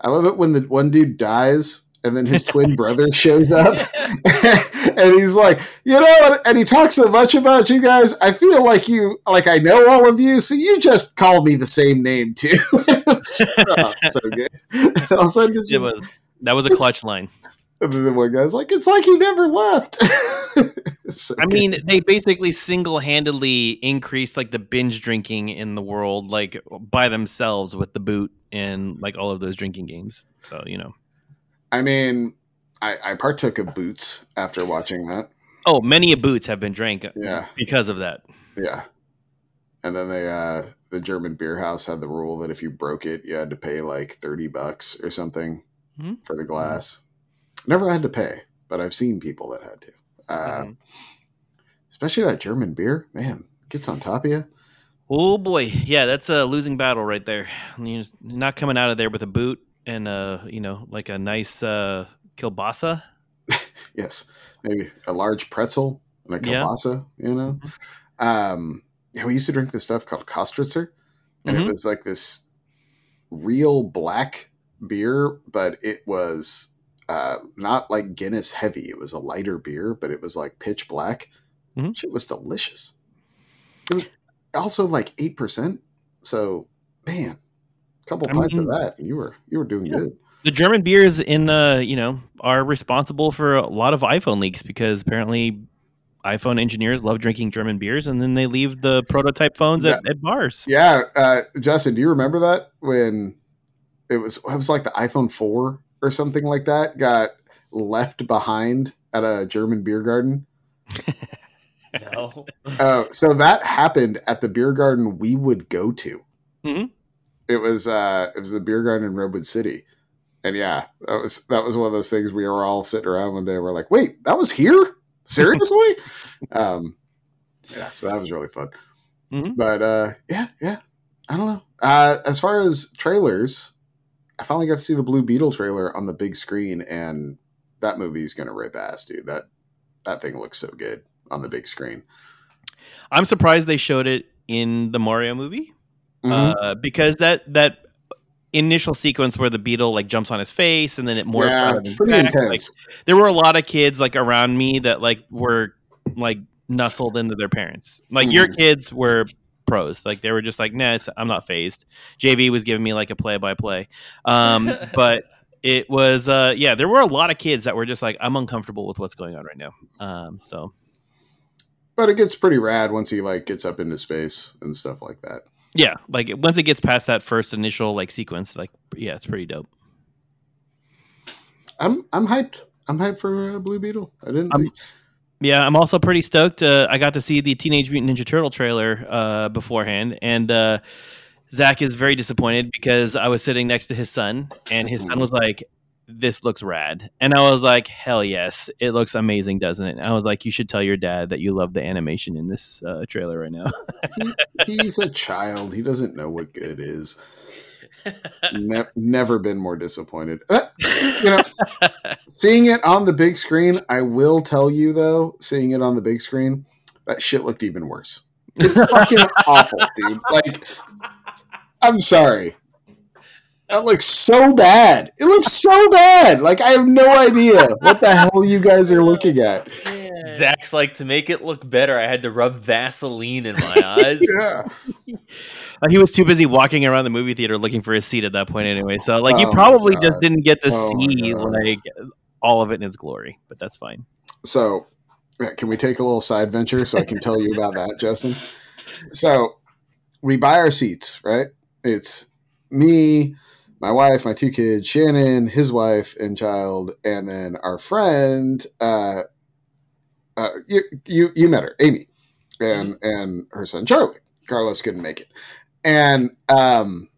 I love it when the one dude dies and then his twin brother shows up, and he's like, you know, and he talks so much about you guys. I feel like you, like I know all of you, so you just call me the same name too. oh, so good. All of a sudden, It was that was a clutch line. and then the one guy's like, it's like you never left. So I good. mean, they basically single-handedly increased like the binge drinking in the world, like by themselves with the boot and like all of those drinking games. So you know, I mean, I, I partook of boots after watching that. oh, many a boots have been drank Yeah. because of that. Yeah. And then they uh the German beer house had the rule that if you broke it, you had to pay like 30 bucks or something Mhm. for the glass. Never had to pay, but I've seen people that had to. Uh, Mhm. Especially that German beer, man, gets on top of you. Oh boy, yeah, that's a losing battle right there. You're not coming out of there with a boot and uh, you know, like a nice uh kielbasa. Yes, maybe a large pretzel and a Yeah. kielbasa, you know. Um, yeah, we used to drink this stuff called Kostritzer, and Mhm. it was like this real black beer, but it was uh, not like Guinness heavy. It was a lighter beer, but it was like pitch black. Mhm. Shit was delicious. It was also like eight percent. So, man, a couple I pints of that, and you were you were doing Yeah. good. The German beers in uh, you know, are responsible for a lot of iPhone leaks because apparently iPhone engineers love drinking German beers and then they leave the prototype phones at, at bars. Yeah, uh, Justin, do you remember that when it was it was like the iPhone four or something like that got left behind at a German beer garden? No. Uh, so that happened at the beer garden we would go to. Mhm. It was uh, it was a beer garden in Redwood City, and yeah, that was that was one of those things we were all sitting around one day. and We're like, wait, that was here? Seriously? um, yeah, so that was really fun. Mhm. But uh, yeah, yeah, I don't know. Uh, as far as trailers, I finally got to see the Blue Beetle trailer on the big screen, and that movie's gonna rip ass, dude. That that thing looks so good on the big screen. I'm surprised they showed it in the Mario movie. Mhm. Uh, because that that initial sequence where the beetle like jumps on his face and then it morphs yeah, out pretty back, intense. like, there were a lot of kids like around me that like were like nestled into their parents. Like your Mhm. kids were pros. Like they were just like, nah, I'm not phased. JV was giving me like a play by play. Um, but it was uh yeah, there were a lot of kids that were just like, I'm uncomfortable with what's going on right now. Um, so but it gets pretty rad once he like gets up into space and stuff like that. Yeah, like once it gets past that first initial like sequence, like yeah, it's pretty dope. I'm I'm hyped. I'm hyped for uh, Blue Beetle. I didn't. I'm- think, Yeah, I'm also pretty stoked. Uh, I got to see the Teenage Mutant Ninja Turtle trailer uh, beforehand, and uh, Zach is very disappointed because I was sitting next to his son, and his son was like, "This looks rad," and I was like, "Hell yes, it looks amazing, doesn't it?" And I was like, "You should tell your dad that you love the animation in this uh, trailer right now." he's a child. He doesn't know what good is. Ne- never been more disappointed. Uh, you know, seeing it on the big screen, I will tell you though, seeing it on the big screen, that shit looked even worse. It's fucking awful, dude. Like, I'm sorry. That looks so bad. It looks so bad. Like I have no idea what the hell you guys are looking at. Zach's like to make it look better. I had to rub Vaseline in my eyes. Yeah. Uh, he was too busy walking around the movie theater looking for his seat at that point, anyway. So, like, you Oh probably just didn't get to Oh see like all of it in its glory, but that's fine. So, can we take a little side venture so I can tell you about that, Justin? So, we buy our seats, right? It's me, my wife, my two kids, Shannon, his wife and child, and then our friend. Uh, uh, you you you met her, Amy, and and her son Charlie. Carlos couldn't make it, and um,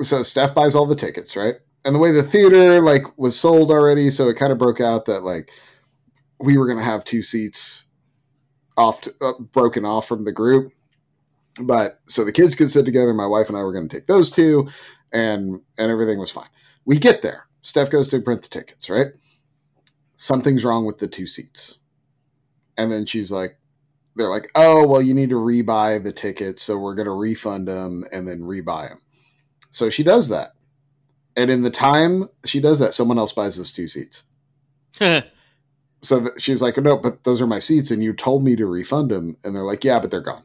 so Steph buys all the tickets, right? And the way the theater like was sold already, so it kind of broke out that like we were going to have two seats off to, uh, broken off from the group but so the kids could sit together my wife and i were going to take those two and and everything was fine we get there steph goes to print the tickets right something's wrong with the two seats and then she's like they're like oh well you need to rebuy the tickets so we're going to refund them and then rebuy them so she does that And in the time she does that, someone else buys those two seats. So th- she's like, no, but those are my seats, and you told me to refund them. And they're like, yeah, but they're gone.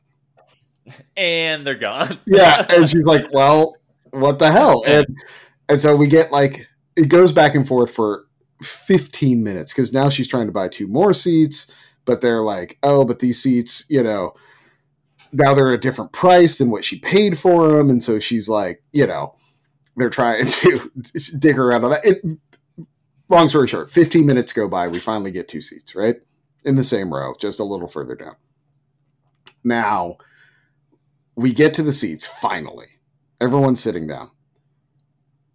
and they're gone. Yeah, and she's like, well, what the hell? And and so we get like it goes back and forth for 15 minutes because now she's trying to buy two more seats, but they're like, oh, but these seats, you know, now they're a different price than what she paid for them, and so she's like, you know, they're trying to dig around on that. It, long story short, 15 minutes go by, we finally get two seats, right? In the same row, just a little further down. Now, we get to the seats finally. Everyone's sitting down.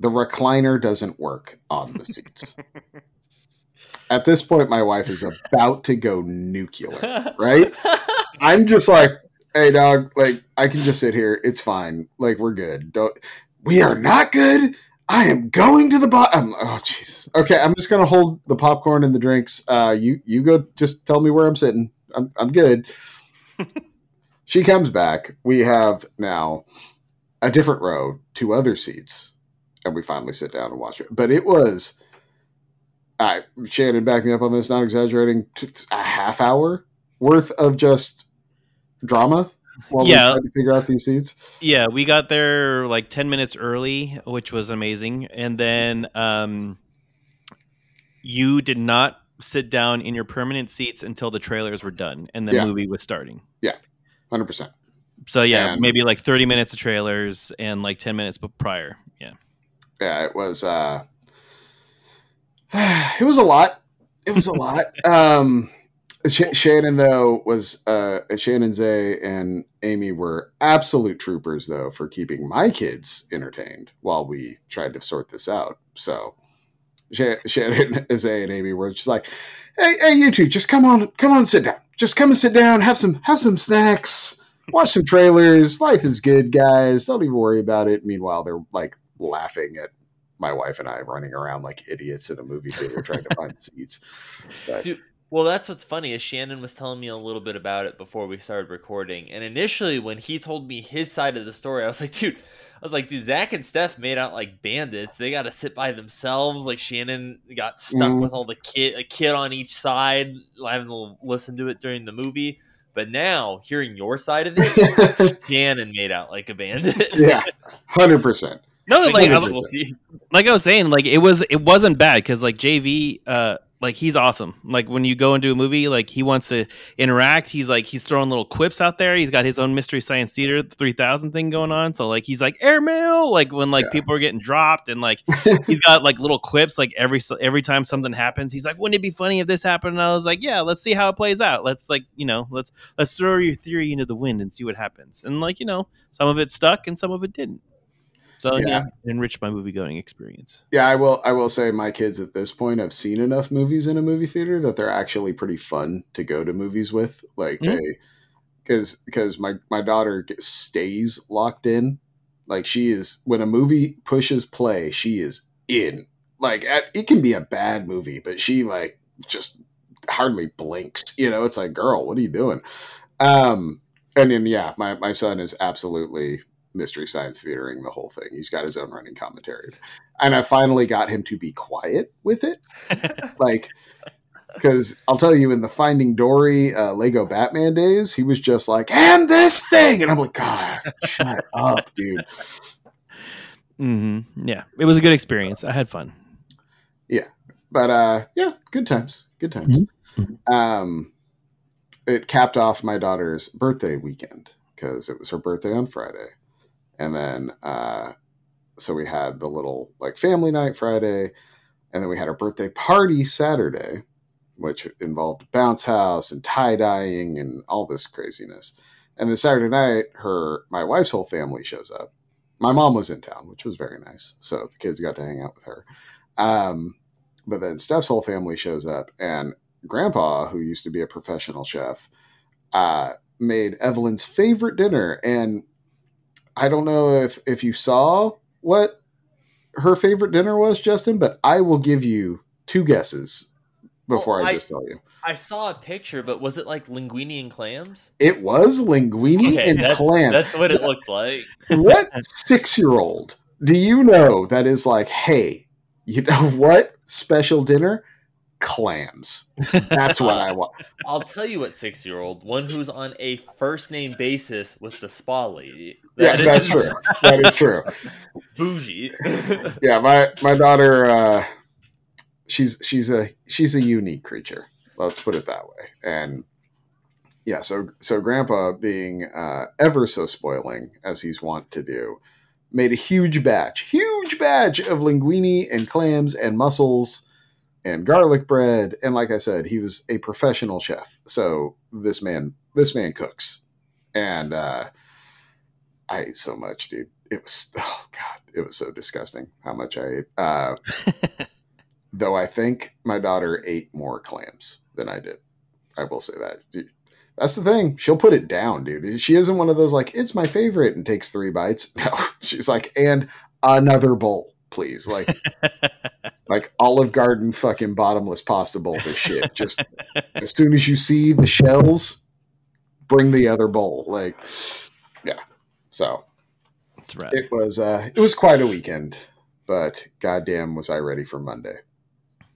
The recliner doesn't work on the seats. At this point, my wife is about to go nuclear, right? I'm just like, hey, dog, like, I can just sit here. It's fine. Like, we're good. Don't, we are not good. I am going to the bottom. Oh Jesus. Okay, I'm just gonna hold the popcorn and the drinks. Uh, you you go. Just tell me where I'm sitting. I'm I'm good. she comes back. We have now a different row, two other seats, and we finally sit down and watch it. But it was. I Shannon, back me up on this. Not exaggerating. A half hour worth of just drama while Yeah. we tried to figure out these seats. Yeah, we got there like 10 minutes early, which was amazing. And then um, you did not sit down in your permanent seats until the trailers were done and the Yeah. movie was starting. Yeah, Hundred percent. So, yeah, And- maybe like 30 minutes of trailers and like 10 minutes prior. Yeah. yeah, it was uh it was a lot. It was a lot. Um Sh- Shannon though was uh Shannon Zay and Amy were absolute troopers though for keeping my kids entertained while we tried to sort this out. So Sh- Shannon Zay and Amy were just like, "Hey, hey, you two, just come on, come on, sit down. Just come and sit down. Have some, have some snacks. Watch some trailers. Life is good, guys. Don't even worry about it." Meanwhile, they're like laughing at my wife and I running around like idiots in a movie theater trying to find seats. But Dude, Well, that's what's funny is Shannon was telling me a little bit about it before we started recording, and initially when he told me his side of the story, I was like, dude, I was like, dude, Zach and Steph made out like bandits. They got to sit by themselves. Like Shannon got stuck Mhm. with all the kid, a kid on each side, having to listen to it during the movie. But now hearing your side of it, Shannon made out like a bandit. yeah, hundred percent. No, Like, like, I, hundred we'll see. like I was saying, like it was it wasn't bad because like JV, uh, like he's awesome. Like when you go into a movie, like he wants to interact. He's like he's throwing little quips out there. He's got his own Mystery Science Theater three thousand thing going on. So like he's like airmail, like when like Yeah. people are getting dropped, and like he's got like little quips. Like every every time something happens, he's like, "Wouldn't it be funny if this happened?" And I was like, "Yeah, let's see how it plays out. Let's like you know let's let's throw your theory into the wind and see what happens." And like you know, some of it stuck and some of it didn't. So Yeah. yeah, it enriched my movie going experience. Yeah, I will. I will say my kids at this point have seen enough movies in a movie theater that they're actually pretty fun to go to movies with. Like Mhm. they, because because my my daughter stays locked in. Like she is when a movie pushes play, she is in. Like at, it can be a bad movie, but she like just hardly blinks. You know, it's like, girl, what are you doing? Um, and then yeah, my my son is absolutely mystery science theatering the whole thing. He's got his own running commentary and I finally got him to be quiet with it. like, because I'll tell you, in the Finding Dory uh, Lego Batman days, he was just like, "And this thing," and I'm like, "God, shut up, dude." Mm-hmm. Yeah, it was a good experience. I had fun. Yeah. But uh, yeah, good times, good times. Mhm. Um, it capped off my daughter's birthday weekend because it was her birthday on Friday, and then uh, so we had the little like family night Friday, and then we had our birthday party Saturday, which involved a bounce house and tie dyeing and all this craziness. And then Saturday night, her my wife's whole family shows up. My mom was in town, which was very nice, so the kids got to hang out with her. Um, but then Steph's whole family shows up, and Grandpa, who used to be a professional chef, uh, made Evelyn's favorite dinner. And I don't know if if you saw what her favorite dinner was, Justin, but I will give you two guesses before Oh, I I- just tell you. I saw a picture, but was it like linguine and clams? It was linguine Okay, and that's, clams. That's what it looked like. what six year old do you know that is like, hey, you know what? Special dinner? Clams. That's what I want. I'll tell you what, six year old, one who's on a first name basis with the spa lady. Yeah, That that's true. That is true. Bougie. Yeah, my my daughter, uh, she's she's a she's a unique creature. Let's put it that way. And yeah, so so Grandpa, being uh, ever so spoiling as he's wont to do, made a huge batch, huge batch of linguine and clams and mussels and garlic bread. And like I said, he was a professional chef. So this man, this man cooks, and uh, I ate so much, dude. It was oh god, it was so disgusting how much I ate. Uh, though I think my daughter ate more clams than I did. I will say that. Dude, That's the thing. She'll put it down, dude. She isn't one of those like it's my favorite and takes three bites. No, she's like and another bowl, please. Like like Olive Garden fucking bottomless pasta bowl. This shit. Just as soon as you see the shells, bring the other bowl. Like, yeah. So it was uh it was quite a weekend, but goddamn was I ready for Monday,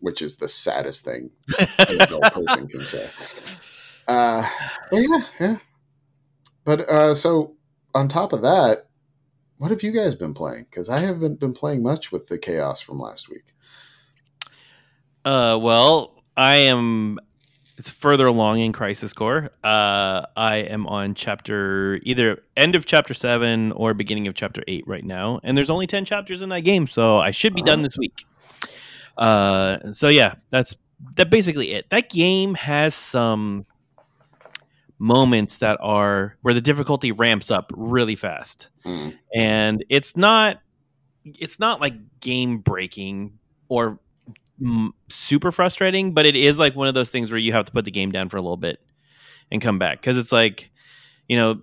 which is the saddest thing an adult person can say. Uh but yeah, yeah. But uh so on top of that, what have you guys been playing? Because I haven't been playing much with the chaos from last week. Uh, well, I am it's further along in Crisis Core. Uh, I am on chapter either end of chapter seven or beginning of chapter eight right now, and there's only ten chapters in that game, so I should be done this week. Uh, so yeah, that's that basically it. That game has some moments that are where the difficulty ramps up really fast Mm. and it's not it's not like game breaking or mm, super frustrating but it is like one of those things where you have to put the game down for a little bit and come back because it's like you know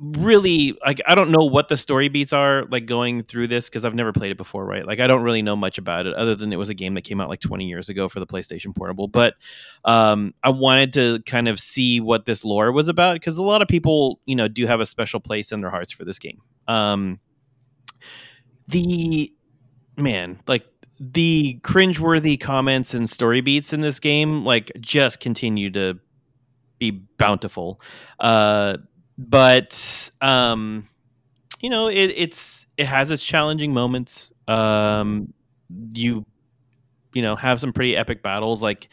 really like i don't know what the story beats are like going through this because i've never played it before right? Like i don't really know much about it other than it was a game that came out like 20 years ago for the playstation portable but um i wanted to kind of see what this lore was about because a lot of people you know do have a special place in their hearts for this game. Um the man like the cringeworthy comments and story beats in this game like just continue to be bountiful. Uh but um you know it, it's it has its challenging moments. Um you you know have some pretty epic battles like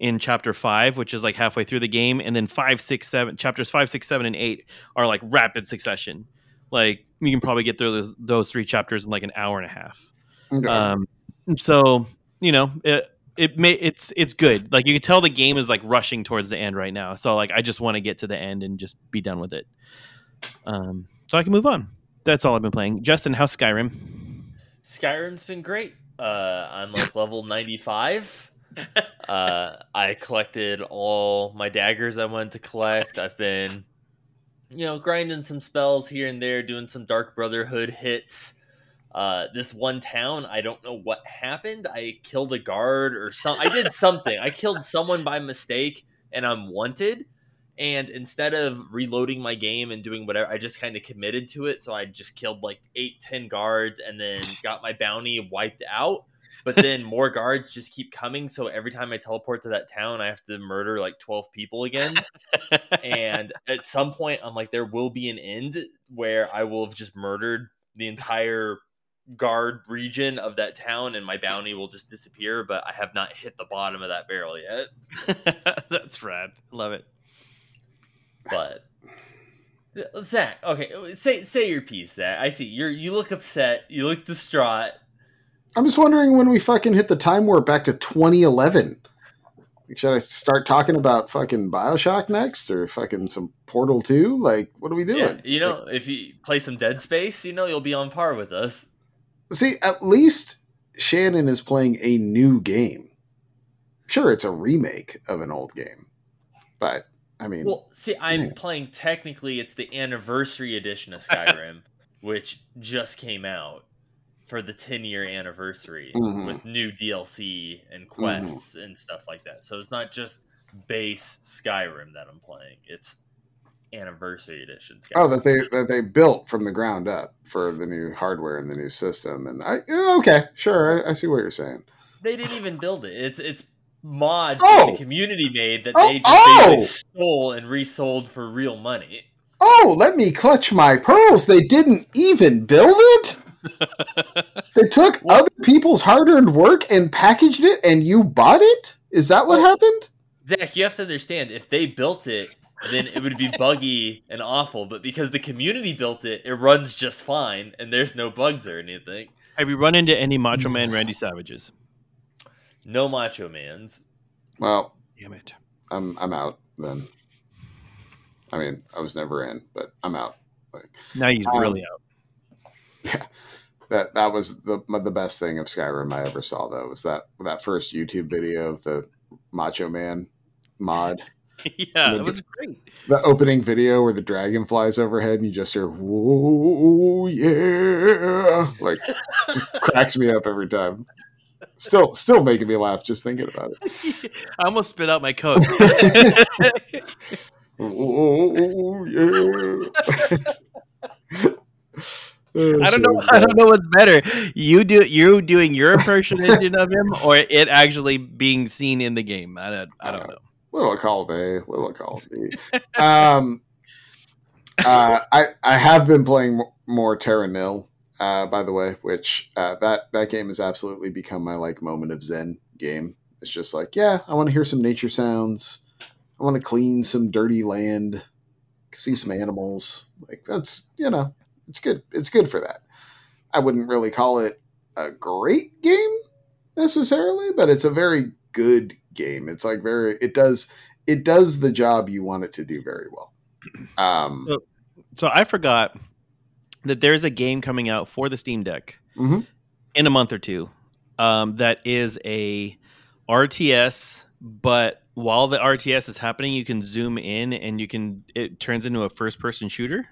in chapter five which is like halfway through the game and then five six seven chapters five six seven and eight are like rapid succession. Like you can probably get through those, those three chapters in like an hour and a half. Okay. um so you know it it may it's it's good like you can tell the game is like rushing towards the end right now so like i just want to get to the end and just be done with it um so i can move on that's all i've been playing justin how's skyrim Skyrim's been great. Uh, I'm like level 95. Uh, I collected all my daggers I wanted to collect. I've been, you know, grinding some spells here and there, doing some Dark Brotherhood hits. Uh, this one town, I don't know what happened. I killed a guard or some. I did something. I killed someone by mistake, and I'm wanted. And instead of reloading my game and doing whatever, I just kind of committed to it. So I just killed like eight, ten guards, and then got my bounty wiped out. But then more guards just keep coming. So every time I teleport to that town, I have to murder like twelve people again. and at some point, I'm like, there will be an end where I will have just murdered the entire guard region of that town, and my bounty will just disappear. But I have not hit the bottom of that barrel yet. that's rad love it But Zach, okay, say say your piece, Zach. I see you're you look upset, you look distraught. I'm just wondering when we fucking hit the time warp back to 2011. Like, Should I start talking about fucking Bioshock next or fucking some Portal 2? Like, what are we doing? Yeah, you know, if you play some Dead Space, you know you'll be on par with us. See, at least Shannon is playing a new game. Sure, it's a remake of an old game, but I mean, Well, see, I'm Yeah. playing technically it's the anniversary edition of Skyrim, which just came out for the 10 year anniversary Mhm. with new DLC and quests and stuff like that. So it's not just base Skyrim that I'm playing. It's anniversary edition. Oh, that they that they built from the ground up for the new hardware and the new system. And I okay, sure, I, I see what you're saying. they didn't even build it. It's it's mods Oh! that the community made that Oh, they just oh! basically stole and resold for real money. Oh, let me clutch my pearls. They didn't even build it. They took other people's hard-earned work and packaged it, and you bought it. Is that what Well- happened? Zach, you have to understand if they built it, then it would be buggy and awful. But because the community built it, it runs just fine, and there's no bugs or anything. Have you run into any Macho Man Randy Savages? No Macho Mans. Well, Damn it. I'm I'm out then. I mean, I was never in, but I'm out. Now he's Um, really out. Yeah, That that was the the best thing of Skyrim I ever saw though was that that first YouTube video of the Macho Man mod. yeah, the- was great. The opening video where the dragon flies overhead and you just hear "Whoa, yeah!" Like just cracks me up every time. Still, still making me laugh just thinking about it. I almost spit out my coke. Oh yeah! I don't know. I don't know what's better. You do you doing your impersonation of him, or it actually being seen in the game. I don't. I don't uh, know. Little column A, little column B. um, uh, I I have been playing more Terra Nil, uh, by the way, which uh, that that game has absolutely become my like moment of zen game. It's just like, yeah, I want to hear some nature sounds. I want to clean some dirty land, see some animals. Like that's you know, it's good. It's good for that. I wouldn't really call it a great game necessarily, but it's a very good game. It's like very it does it does the job you want it to do very well. Um, So- So I forgot that there's a game coming out for the Steam Deck mhm. in a month or two. Um, that is a RTS, but while the RTS is happening, you can zoom in and you can it turns into a first person shooter.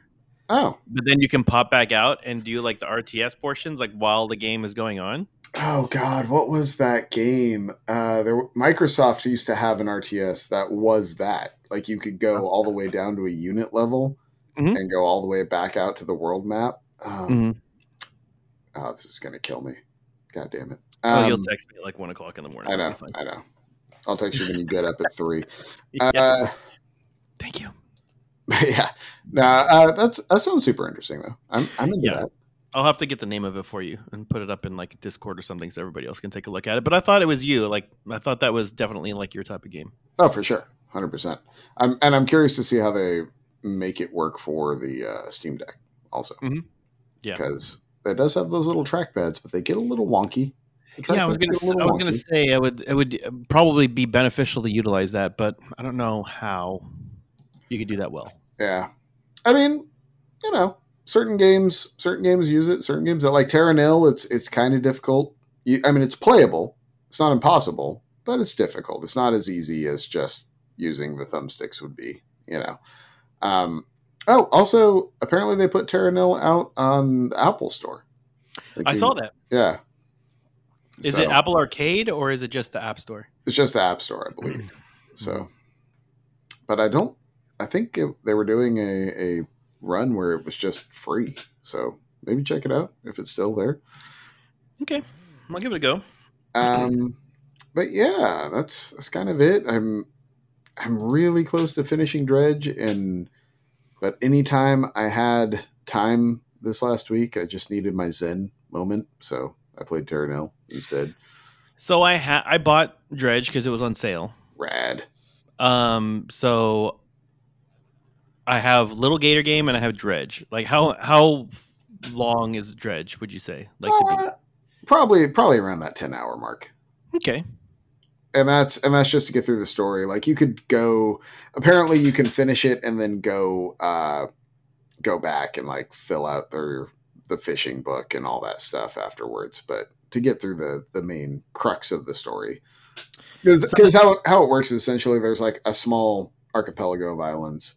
Oh, But then you can pop back out and do like the RTS portions, like while the game is going on. Oh God, what was that game? Uh, there Microsoft used to have an RTS that was that. Like you could go all the way down to a unit level Mhm. and go all the way back out to the world map. Um, Mhm. Oh, this is gonna kill me. God damn it. oh, you'll Um, text me at like one o'clock in the morning. I know. I know. I'll text you when you get up at three. Yeah. Uh, Thank you. yeah, nah, uh, that's that sounds super interesting though. I'm I'm into Yeah. that. I'll have to get the name of it for you and put it up in like Discord or something so everybody else can take a look at it. But I thought it was you. Like I thought that was definitely like your type of game. Oh, for sure, hundred percent. I'm and I'm curious to see how they make it work for the uh, Steam Deck also. Mhm. Yeah. because it does have those little trackpads, but they get a little wonky. Yeah, I was gonna. get a s- I was gonna say I would. It would probably be beneficial to utilize that, but I don't know how you could do that well. Yeah, I mean, you know, certain games, certain games use it. Certain games that like Terra Nil, it's it's kind of difficult. You, I mean, it's playable. It's not impossible, but it's difficult. It's not as easy as just using the thumbsticks would be. You know. Um, oh, also, apparently they put Terra Nil out on the Apple Store. Like I you- saw that. Yeah. Is So, it Apple Arcade or is it just the App Store? It's just the App Store, I believe. So, but I don't. I think it, they were doing a, a run where it was just free. So maybe check it out if it's still there. Okay, I'll give it a go. Um, but yeah, that's that's kind of it. I'm I'm really close to finishing Dredge, and but anytime I had time this last week, I just needed my Zen moment, so I played Terra Nil instead. So I ha- I bought Dredge because it was on sale. Rad. Um, so I have Little Gator Game and I have Dredge. Like how how long is Dredge? Would you say? Like Uh, probably probably around that ten hour mark. okay. and that's and that's just to get through the story like you could go apparently you can finish it and then go uh go back and like fill out their the fishing book and all that stuff afterwards but to get through the the main crux of the story because how, how it works is essentially there's like a small archipelago of islands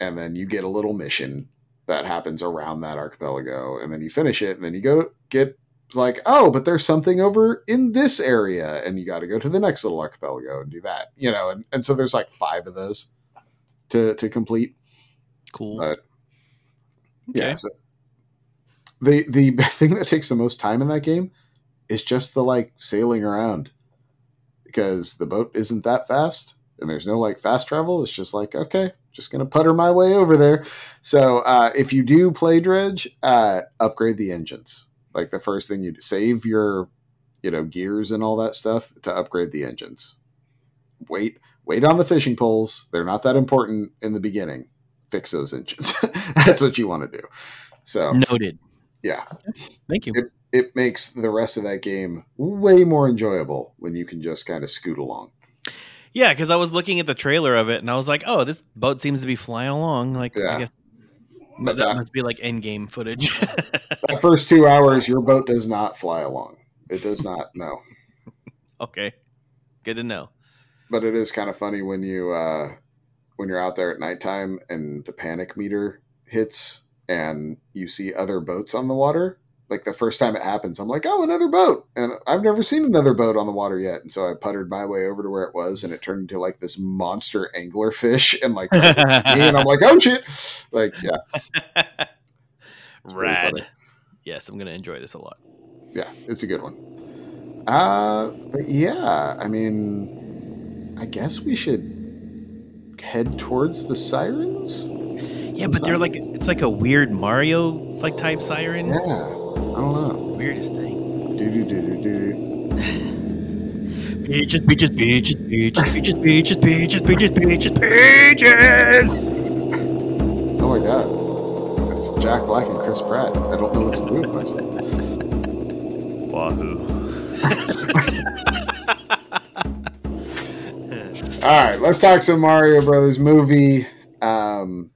and then you get a little mission that happens around that archipelago and then you finish it and then you go get like, oh, but there's something over in this area, and you got to go to the next little archipelago and do that, you know. And, and so there's like five of those to to complete. Cool. But yeah, so the the thing that takes the most time in that game is just the like sailing around because the boat isn't that fast and there's no like fast travel. It's just like okay, just gonna putter my way over there. So uh, if you do play dredge, uh, upgrade the engines. Like the first thing you do, save your you know gears and all that stuff to upgrade the engines. Wait, wait on the fishing poles. They're not that important in the beginning. Fix those engines. That's what you want to do. So Noted. yeah, Thank you. It- it makes the rest of that game way more enjoyable when you can just kind of scoot along. Yeah, because I was looking at the trailer of it and I was like, oh, this boat seems to be flying along. Like, Yeah. I guess But that that, must be like end game footage. that first two hours, your boat does not fly along. It does not. No. okay. Good to know. but it is kind of funny when you uh when you're out there at nighttime and the panic meter hits and you see other boats on the water like the first time it happens i'm like oh another boat. And i've never seen another boat on the water yet. And so i puttered my way over to where it was and it turned into like this monster angler fish and like tried to eat me, and i'm like oh shit. Like yeah. Rad. Yes, I'm going to enjoy this a lot. yeah it's a good one. Uh but yeah i mean i guess we should head towards the sirens? Yeah, but they're like, it's like a weird Mario like type siren. Yeah, don't know. Weirdest thing. Do do do do do. Peaches, peaches, peaches, peaches, peaches, peaches, peaches, peaches, peaches, peaches. Oh my god, it's Jack Black and Chris Pratt. I don't know what to do with myself. Wahoo. All right, let's talk some Mario Brothers movie. Um,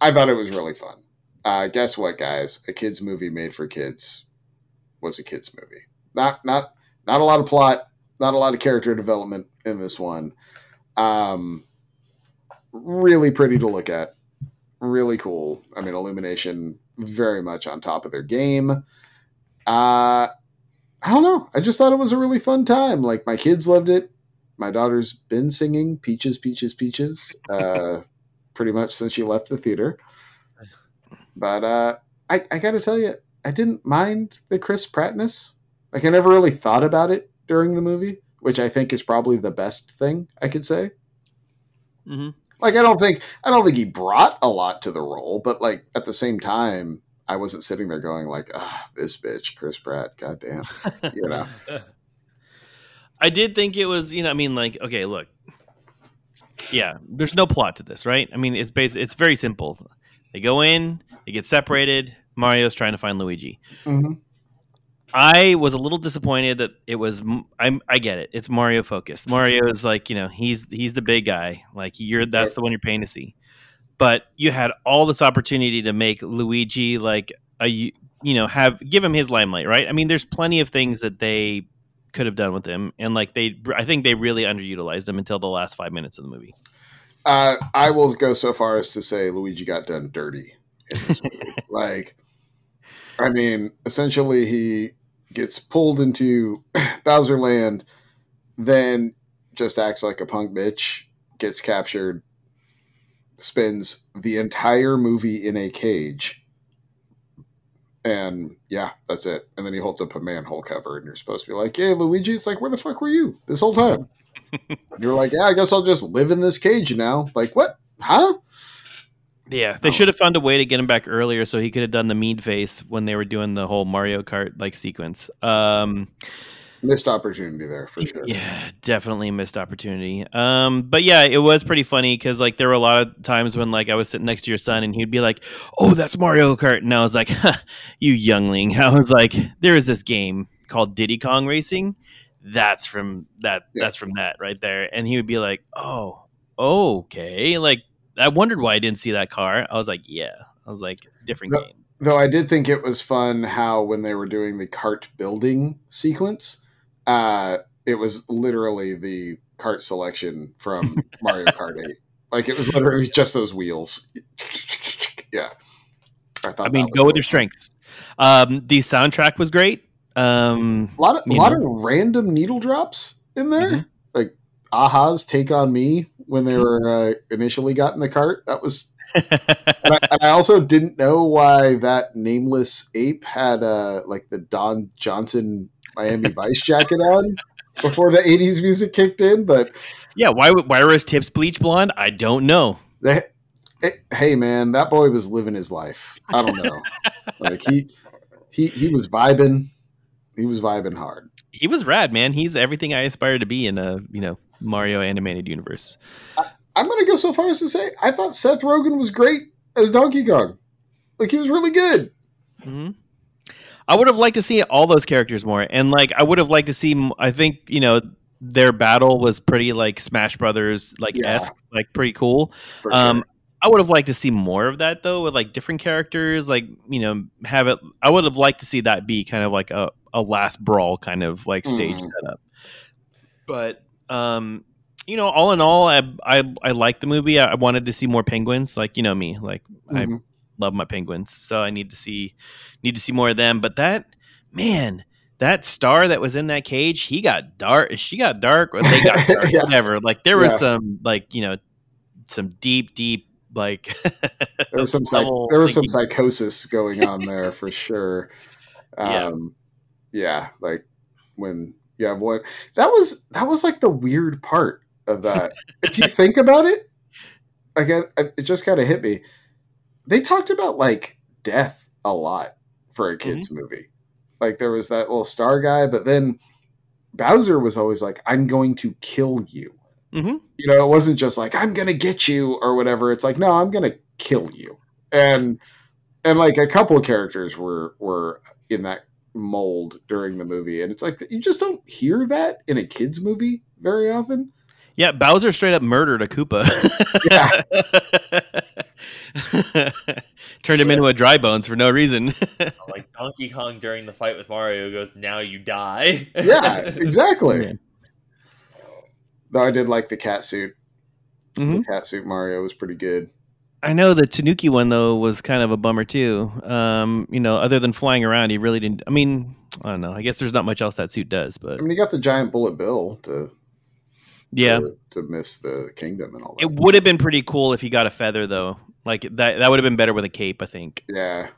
I thought it was really fun. Uh, guess what, guys? A kids movie made for kids was a kids movie. Not not not a lot of plot, not a lot of character development in this one. Um, really pretty to look at. Really cool. I mean, Illumination very much on top of their game. Uh, I don't know. I just thought it was a really fun time. Like my kids loved it. My daughter's been singing "Peaches, Peaches, Peaches" uh, pretty much since she left the theater. But uh, I, I got to tell you, I didn't mind the Chris Prattness. Like I never really thought about it during the movie, which I think is probably the best thing I could say. hmm Like I don't think I don't think he brought a lot to the role, but like at the same time, I wasn't sitting there going like, "Ah, this bitch, Chris Pratt, goddamn," you know. I did think it was, you know, I mean, like, okay, look, yeah, there's no plot to this, right? I mean, it's based, it's very simple. They go in, they get separated. Mario's trying to find Luigi. Mhm. I was a little disappointed that it was. I'm. I get it. It's Mario focused. Mario is like you know he's he's the big guy. Like you're that's the one you're paying to see. But you had all this opportunity to make Luigi like a you know have give him his limelight, right? I mean, there's plenty of things that they could have done with him, and like they, I think they really underutilized him until the last five minutes of the movie. Uh, I will go so far as to say Luigi got done dirty in this movie. like, I mean, essentially, he gets pulled into Bowser Land, then just acts like a punk bitch, gets captured, spends the entire movie in a cage. And yeah, that's it. And then he holds up a manhole cover, and you're supposed to be like, "Hey, Luigi!" It's like, "Where the fuck were you this whole time?" You're like, yeah, I guess I'll just live in this cage now. Like, what? Huh? Yeah, they Oh. should have found a way to get him back earlier so he could have done the mean face when they were doing the whole Mario Kart like sequence. Um, Missed opportunity there for sure. Yeah, definitely missed opportunity. Um, but yeah, it was pretty funny because like there were a lot of times when like I was sitting next to your son and he'd be like, "Oh, that's Mario Kart," and I was like, huh, "You youngling!" I was like, "There is this game called Diddy Kong Racing. That's from that. Yeah. That's from that right there." And he would be like, "Oh, okay." Like I wondered why I didn't see that car. I was like, "Yeah." I was like, "Different game." Though I did think it was fun how when they were doing the cart building sequence, uh, it was literally the cart selection from Mario Kart 8. Like it was literally just those wheels. yeah. I thought I mean, go with your strengths. Um, the soundtrack was great. Um, A lot of, a lot know. of random needle drops in there. Mhm. Like Aha's Take on Me when they were uh, initially got in the cart. That was and, I, and I also didn't know why that nameless ape had uh like the Don Johnson Miami Vice jacket on before the '80s music kicked in. But yeah, why why were his tips bleach blonde? I don't know. they, it- hey man, that boy was living his life. I don't know, like he he he was vibing. He was vibing hard. He was rad, man. He's everything I aspire to be in a you know Mario animated universe. I'm gonna go so far as to say I thought Seth Rogen was great as Donkey Kong. Like he was really good. hmm I would have liked to see all those characters more, and like I would have liked to see. I think you know their battle was pretty like Smash Brothers like Yeah. esque, like pretty cool. Um. I would have liked to see more of that though, with like different characters. Like you know, have it. I would have liked to see that be kind of like a, a last brawl kind of like stage Mhm. setup. But um, you know, all in all, I I, I like the movie. I, I wanted to see more penguins. Like you know me, like I Mhm. love my penguins, so I need to see need to see more of them. But that man, that star that was in that cage, he got dark. She got dark, or they got dark, Yeah. whatever. Like there was Yeah. some like you know some deep, deep like there was some psych- there was some psychosis going on there for sure. Yeah. Um, yeah, like when yeah, boy, that was that was like the weird part of that. if you think about it, like I, I, it just kind of hit me. They talked about like death a lot for a kids movie. Like there was that little star guy, but then Bowser was always like, "I'm going to kill you." Mhm. You know, it wasn't just like I'm gonna get you or whatever. It's like, no, I'm gonna kill you. And and like a couple of characters were were in that mold during the movie, and it's like you just don't hear that in a kids movie very often. Yeah, Bowser straight up murdered a Koopa. Turned him into a dry bones for no reason. like Donkey Kong during the fight with Mario goes, "Now you die." Yeah, exactly. Yeah. Though I did like the cat suit. Mhm. The cat suit Mario was pretty good. I know the Tanuki one though was kind of a bummer too. Um, you know, other than flying around, he really didn't. I mean, I don't know. I guess there's not much else that suit does, but I mean, he got the giant bullet bill to yeah, to, to miss the kingdom and all that. it would have been pretty cool if he got a feather though. Like that, that would have been better with a cape. I think. yeah,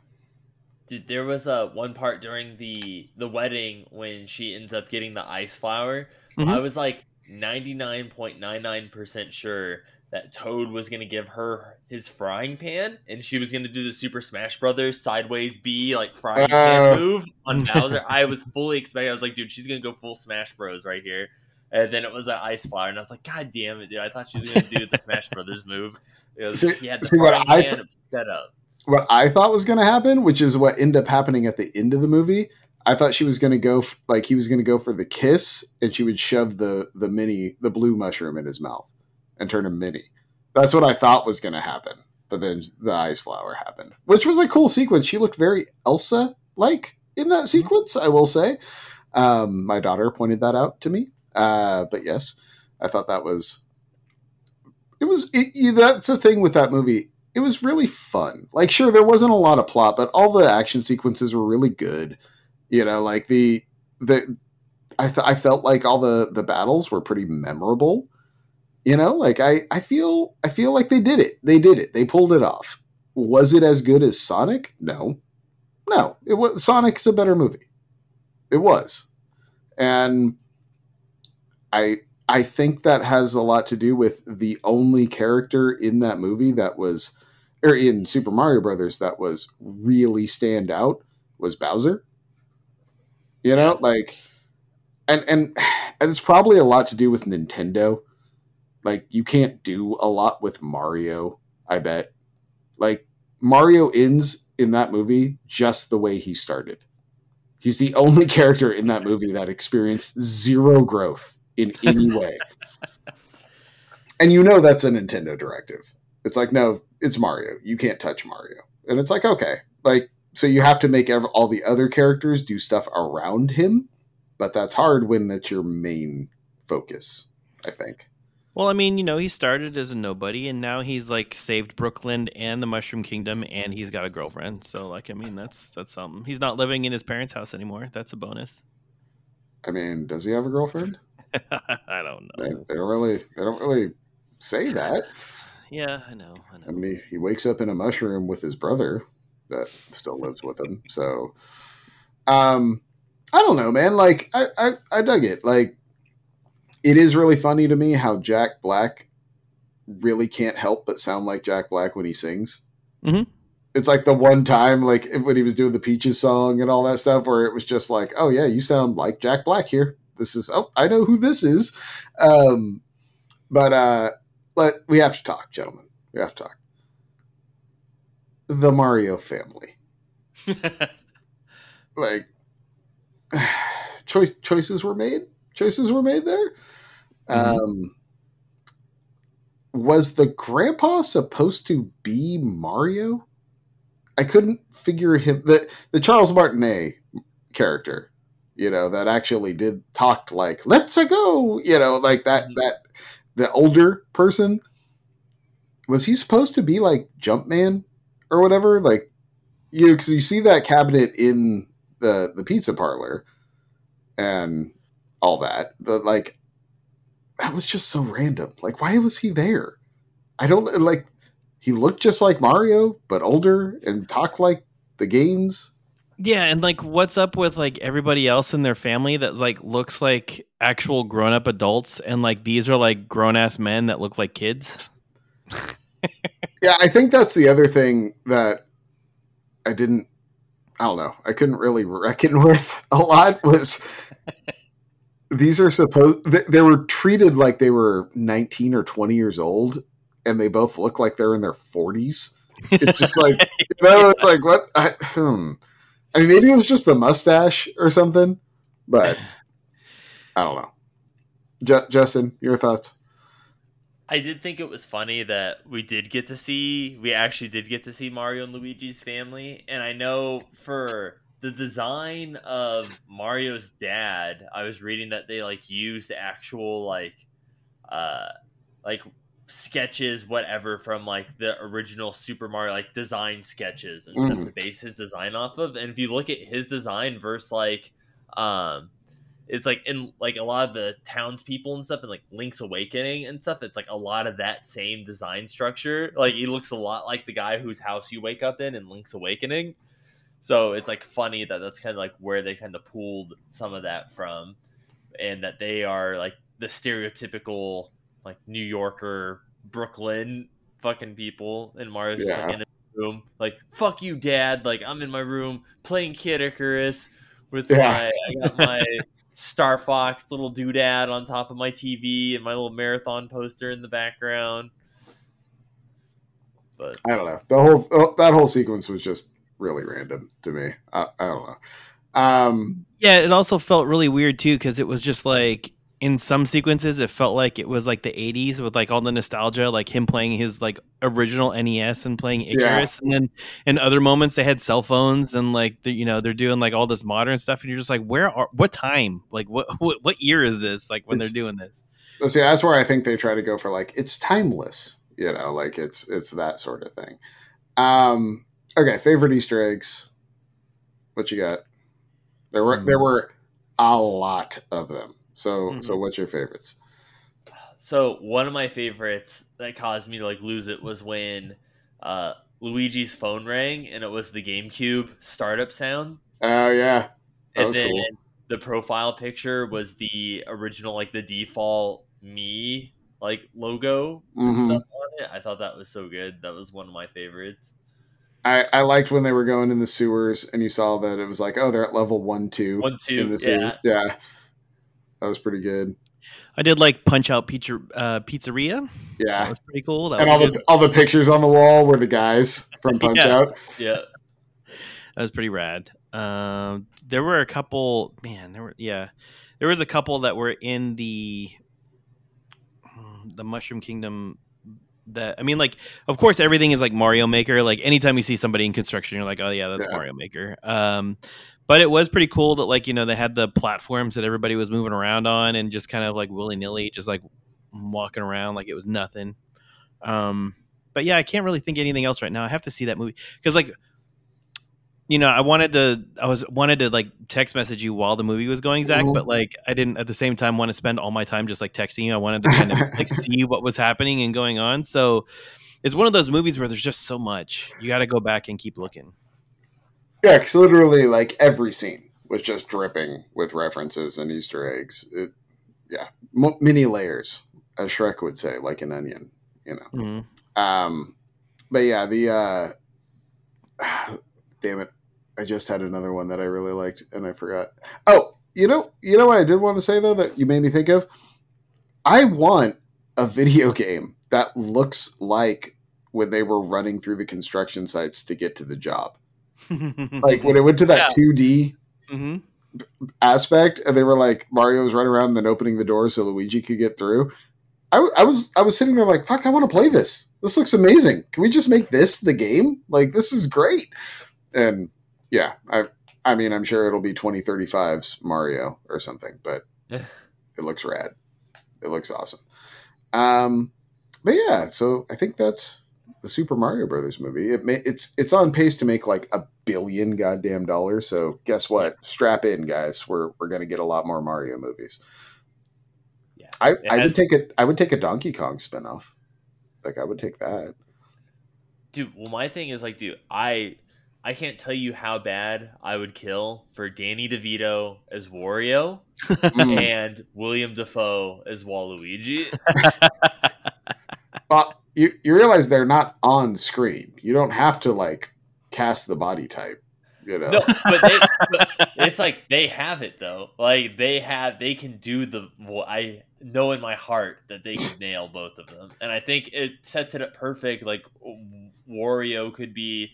Dude, there was a one part during the the wedding when she ends up getting the ice flower. Mhm. I was like ninety nine point nine nine percent sure that Toad was gonna give her his frying pan, and she was gonna do the Super Smash Brothers sideways B like frying Uh. pan move on Bowser. I was fully expecting. I was like, dude, she's gonna go full Smash Bros right here. And then it was an ice flower, and I was like, God damn it, dude! I thought she was gonna do the Smash Brothers move. It was, See- he had the see what frying I pan th- set up. what I thought was going to happen, which is what ended up happening at the end of the movie. I thought she was going to go f- like he was going to go for the kiss, and she would shove the the mini the blue mushroom in his mouth and turn him mini. That's what I thought was going to happen. But then the ice flower happened, which was a cool sequence. She looked very Elsa like in that sequence. I will say. Um, my daughter pointed that out to me. Uh, but yes, I thought that was. It was. It, that's the thing with that movie it was really fun. Like, sure, there wasn't a lot of plot, but all the action sequences were really good. You know, like the the I th- I felt like all the the battles were pretty memorable. You know, like I I feel I feel like they did it. They did it. They pulled it off. Was it as good as Sonic? No, no. It was Sonic's a better movie. It was, and I I think that has a lot to do with the only character in that movie that was, or in Super Mario Brothers that was really stand out was Bowser. You know, like, and and and it's probably a lot to do with Nintendo. Like, you can't do a lot with Mario. I bet. Like Mario ends in that movie just the way he started. He's the only character in that movie that experienced zero growth in any way. and you know that's a Nintendo directive. It's like, no, it's Mario. You can't touch Mario. And it's like, okay. Like, so you have to make ev- all the other characters do stuff around him, but that's hard when that's your main focus, I think. Well, I mean, you know, he started as a nobody, and now he's like saved Brooklyn and the Mushroom Kingdom, and he's got a girlfriend. So, like, I mean, that's that's something. He's not living in his parents' house anymore. That's a bonus. I mean, does he have a girlfriend? I don't know. they don't really they don't really say that. Yeah, I know. I I know. mean, he wakes up in a mushroom with his brother that still lives with him. So, um, I don't know, man. Like, I, I, I dug it. Like, it is really funny to me how Jack Black really can't help but sound like Jack Black when he sings. Mhm. It's like the one time, like when he was doing the Peaches song and all that stuff, where it was just like, "Oh yeah, you sound like Jack Black here." This is, oh, I know who this is. Um, but uh, but we have to talk, gentlemen. We have to talk. The Mario family, like choice choices were made. Choices were made there. Mhm. Um, was the grandpa supposed to be Mario? I couldn't figure him the the Charles Martinet character, you know, that actually did talked like "Let's go," you know, like that Mhm. that the older person. Was he supposed to be like Jumpman or whatever? Like you, cause you see that cabinet in the the pizza parlor and all that. The like that was just so random. Like, why was he there? I don't like. He looked just like Mario, but older and talked like the games. Yeah, and like, what's up with like everybody else in their family that like looks like actual grown up adults, and like these are like grown ass men that look like kids. Yeah, I think that's the other thing that I didn't. I don't know. I couldn't really reckon with a lot was these are supposed. They, they were treated like they were nineteen or twenty years old, and they both look like they're in their forties. It's just like you know, it's like what? I, hmm. I mean, maybe it was just the mustache or something, but I don't know. Ju- Justin, your thoughts? I did think it was funny that we did get to see we actually did get to see Mario and Luigi's family and I know for the design of Mario's dad I was reading that they like used actual like uh like sketches whatever from like the original Super Mario like design sketches and stuff Mhm. to base his design off of and if you look at his design versus like um it's like in like a lot of the townspeople and stuff and like Link's Awakening and stuff, it's like a lot of that same design structure. Like he looks a lot like the guy whose house you wake up in in Link's Awakening. So it's like funny that that's kind of like where they kind of pulled some of that from, and that they are like the stereotypical like New Yorker, Brooklyn fucking people, and Mario's just Yeah. like in his room, like "fuck you, dad." Like I'm in my room playing Kid Icarus with Yeah. my I got my Star Fox little doodad on top of my TV and my little marathon poster in the background. But I don't know. The whole oh, that whole sequence was just really random to me. I, I don't know. Um, Yeah, it also felt really weird too because it was just like in some sequences it felt like it was like the 80s with like all the nostalgia like him playing his like original NES and playing Icarus and then in other moments they had cell phones and like the, you know they're doing like all this modern stuff and you're just like where are what time like what what, what year is this like when It's- they're doing this see, that's where I think they try to go for like it's timeless. You know, like it's it's that sort of thing. Um, okay, favorite Easter eggs. What you got? There were there were a lot of them. So so Mhm. what's your favorites? so one of my favorites that caused Mii to like lose it was when uh, Luigi's phone rang and it was the GameCube startup sound. Oh yeah, that and was then cool. the profile picture was the original like the default me like logo Mhm. stuff on it i thought that was so good that was one of my favorites I I liked when they were going in the sewers and you saw that it was like oh they're at level one two one in two the sewer. yeah yeah. That was pretty good. I did like Punch Out Pizza uh, Pizzeria Yeah. that was pretty cool that And all good- the all the pictures on the wall were the guys from Punch Yeah. Out. yeah That was pretty rad. Um, there were a couple, man. There were, yeah, there was a couple that were in the the Mushroom Kingdom. That I mean, like, of course, everything is like Mario Maker. Like, anytime you see somebody in construction, you're like, oh yeah, that's Yeah. Mario Maker. Um, but it was pretty cool that like you know they had the platforms that everybody was moving around on and just kind of like willy nilly, just like walking around like it was nothing. Um, but yeah, I can't really think of anything else right now. I have to see that movie because like you know, I wanted to, I was wanted to like text message you while the movie was going, Zach, Mhm. but like I didn't at the same time want to spend all my time just like texting you. I wanted to kind of like see what was happening and going on. So it's one of those movies where there's just so much you got to go back and keep looking. Yeah, because literally, like every scene was just dripping with references and Easter eggs. It, yeah, M- many layers, as Shrek would say, like an onion. You know. hmm Um, but yeah, the uh, damn it, I just had another one that I really liked and I forgot. Oh, you know, you know what I did want to say though that you made me think of. I want a video game that looks like when they were running through the construction sites to get to the job. Like when it went to that two D hmm aspect, and they were like Mario was running around and then opening the door so Luigi could get through. I, w- I was I was sitting there like, fuck, I want to play this. This looks amazing. Can we just make this the game? Like this is great. And yeah, I I mean I'm sure it'll be 2035's Mario or something, but it looks rad. It looks awesome. Um, but yeah, so I think that's the Super Mario Brothers movie. It may, it's it's on pace to make like a billion goddamn dollars. So guess what? Strap in, guys. We're we're gonna get a lot more Mario movies. Yeah. I, It I would take it. I would take a Donkey Kong spinoff. Like I would take that. dude well my thing is like dude i i can't tell you how bad i would kill for danny devito as wario Mm. and willem dafoe as waluigi Well, you you realize they're not on screen. You don't have to like cast the body type. You know. no but, they, but it's like they have it though like they have they can do the well, i know in my heart that they can nail both of them and i think it sets it up perfect like wario could be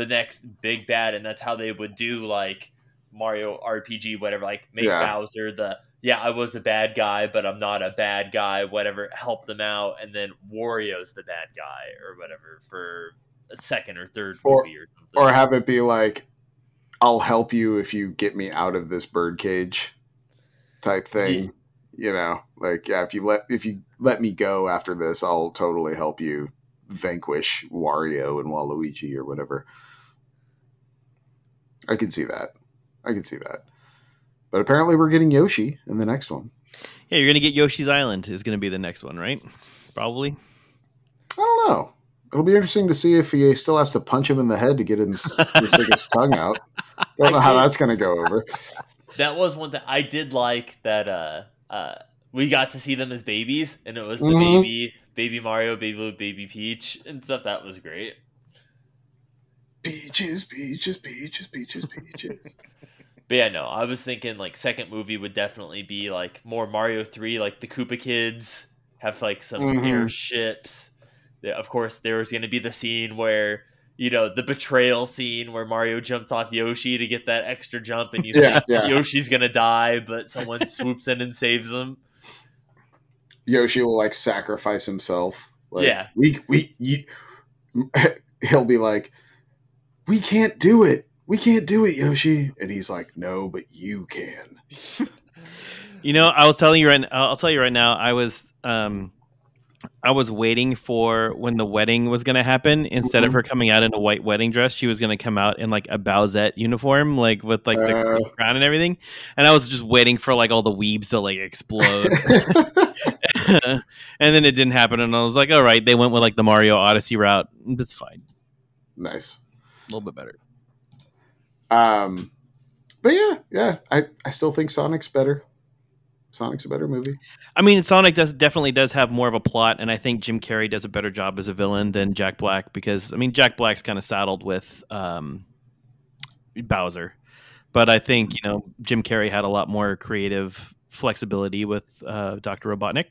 the next big bad and that's how they would do like mario rpg whatever like make Yeah. bowser the yeah i was a bad guy but i'm not a bad guy whatever help them out and then wario's the bad guy or whatever for a second or third Or- movie or something or have it be like, "I'll help you if you get me out of this birdcage," type thing. You know, like yeah, if you let if you let me go after this, I'll totally help you vanquish Wario and Waluigi or whatever. I can see that. I can see that. But apparently, we're getting Yoshi in the next one. Yeah, you're gonna get Yoshi's Island is gonna be the next one, right? Probably. I don't know. It'll be interesting to see if he still has to punch him in the head to get him to stick his tongue out. Don't know how that's going to go over. that was one that I did like that uh uh we got to see them as babies and it was the Mhm. baby baby Mario, baby Luke, baby Peach and stuff. That was great. Peaches, peaches, peaches, peaches, peaches. But yeah, no, I was thinking like second movie would definitely be like more Mario 3, like the Koopa kids have like some Mhm. airships. Yeah, of course there was gonna be the scene where you know, the betrayal scene where Mario jumps off Yoshi to get that extra jump and you Yeah, think yeah. Yoshi's gonna die, but someone swoops in and saves him. Yoshi will like sacrifice himself. Like, Yeah. we we you, he'll be like, we can't do it. We can't do it, Yoshi. And he's like, no, but you can. You know, I was telling you right. I'll tell you right now. I was, um, I was waiting for when the wedding was going to happen. Instead of Mhm. her coming out in a white wedding dress, she was going to come out in like a Bowsette uniform, like with like the Uh. crown and everything. And I was just waiting for like all the weebs to like explode. and then it didn't happen, and I was like, all right, they went with like the Mario Odyssey route. It's fine, nice. A little bit better. Um, but yeah, yeah, I, I still think Sonic's better. Sonic's a better movie. I mean, Sonic does definitely does have more of a plot, and I think Jim Carrey does a better job as a villain than Jack Black because I mean, Jack Black's kind of saddled with um, Bowser, but I think you know Jim Carrey had a lot more creative flexibility with uh, Doctor Robotnik.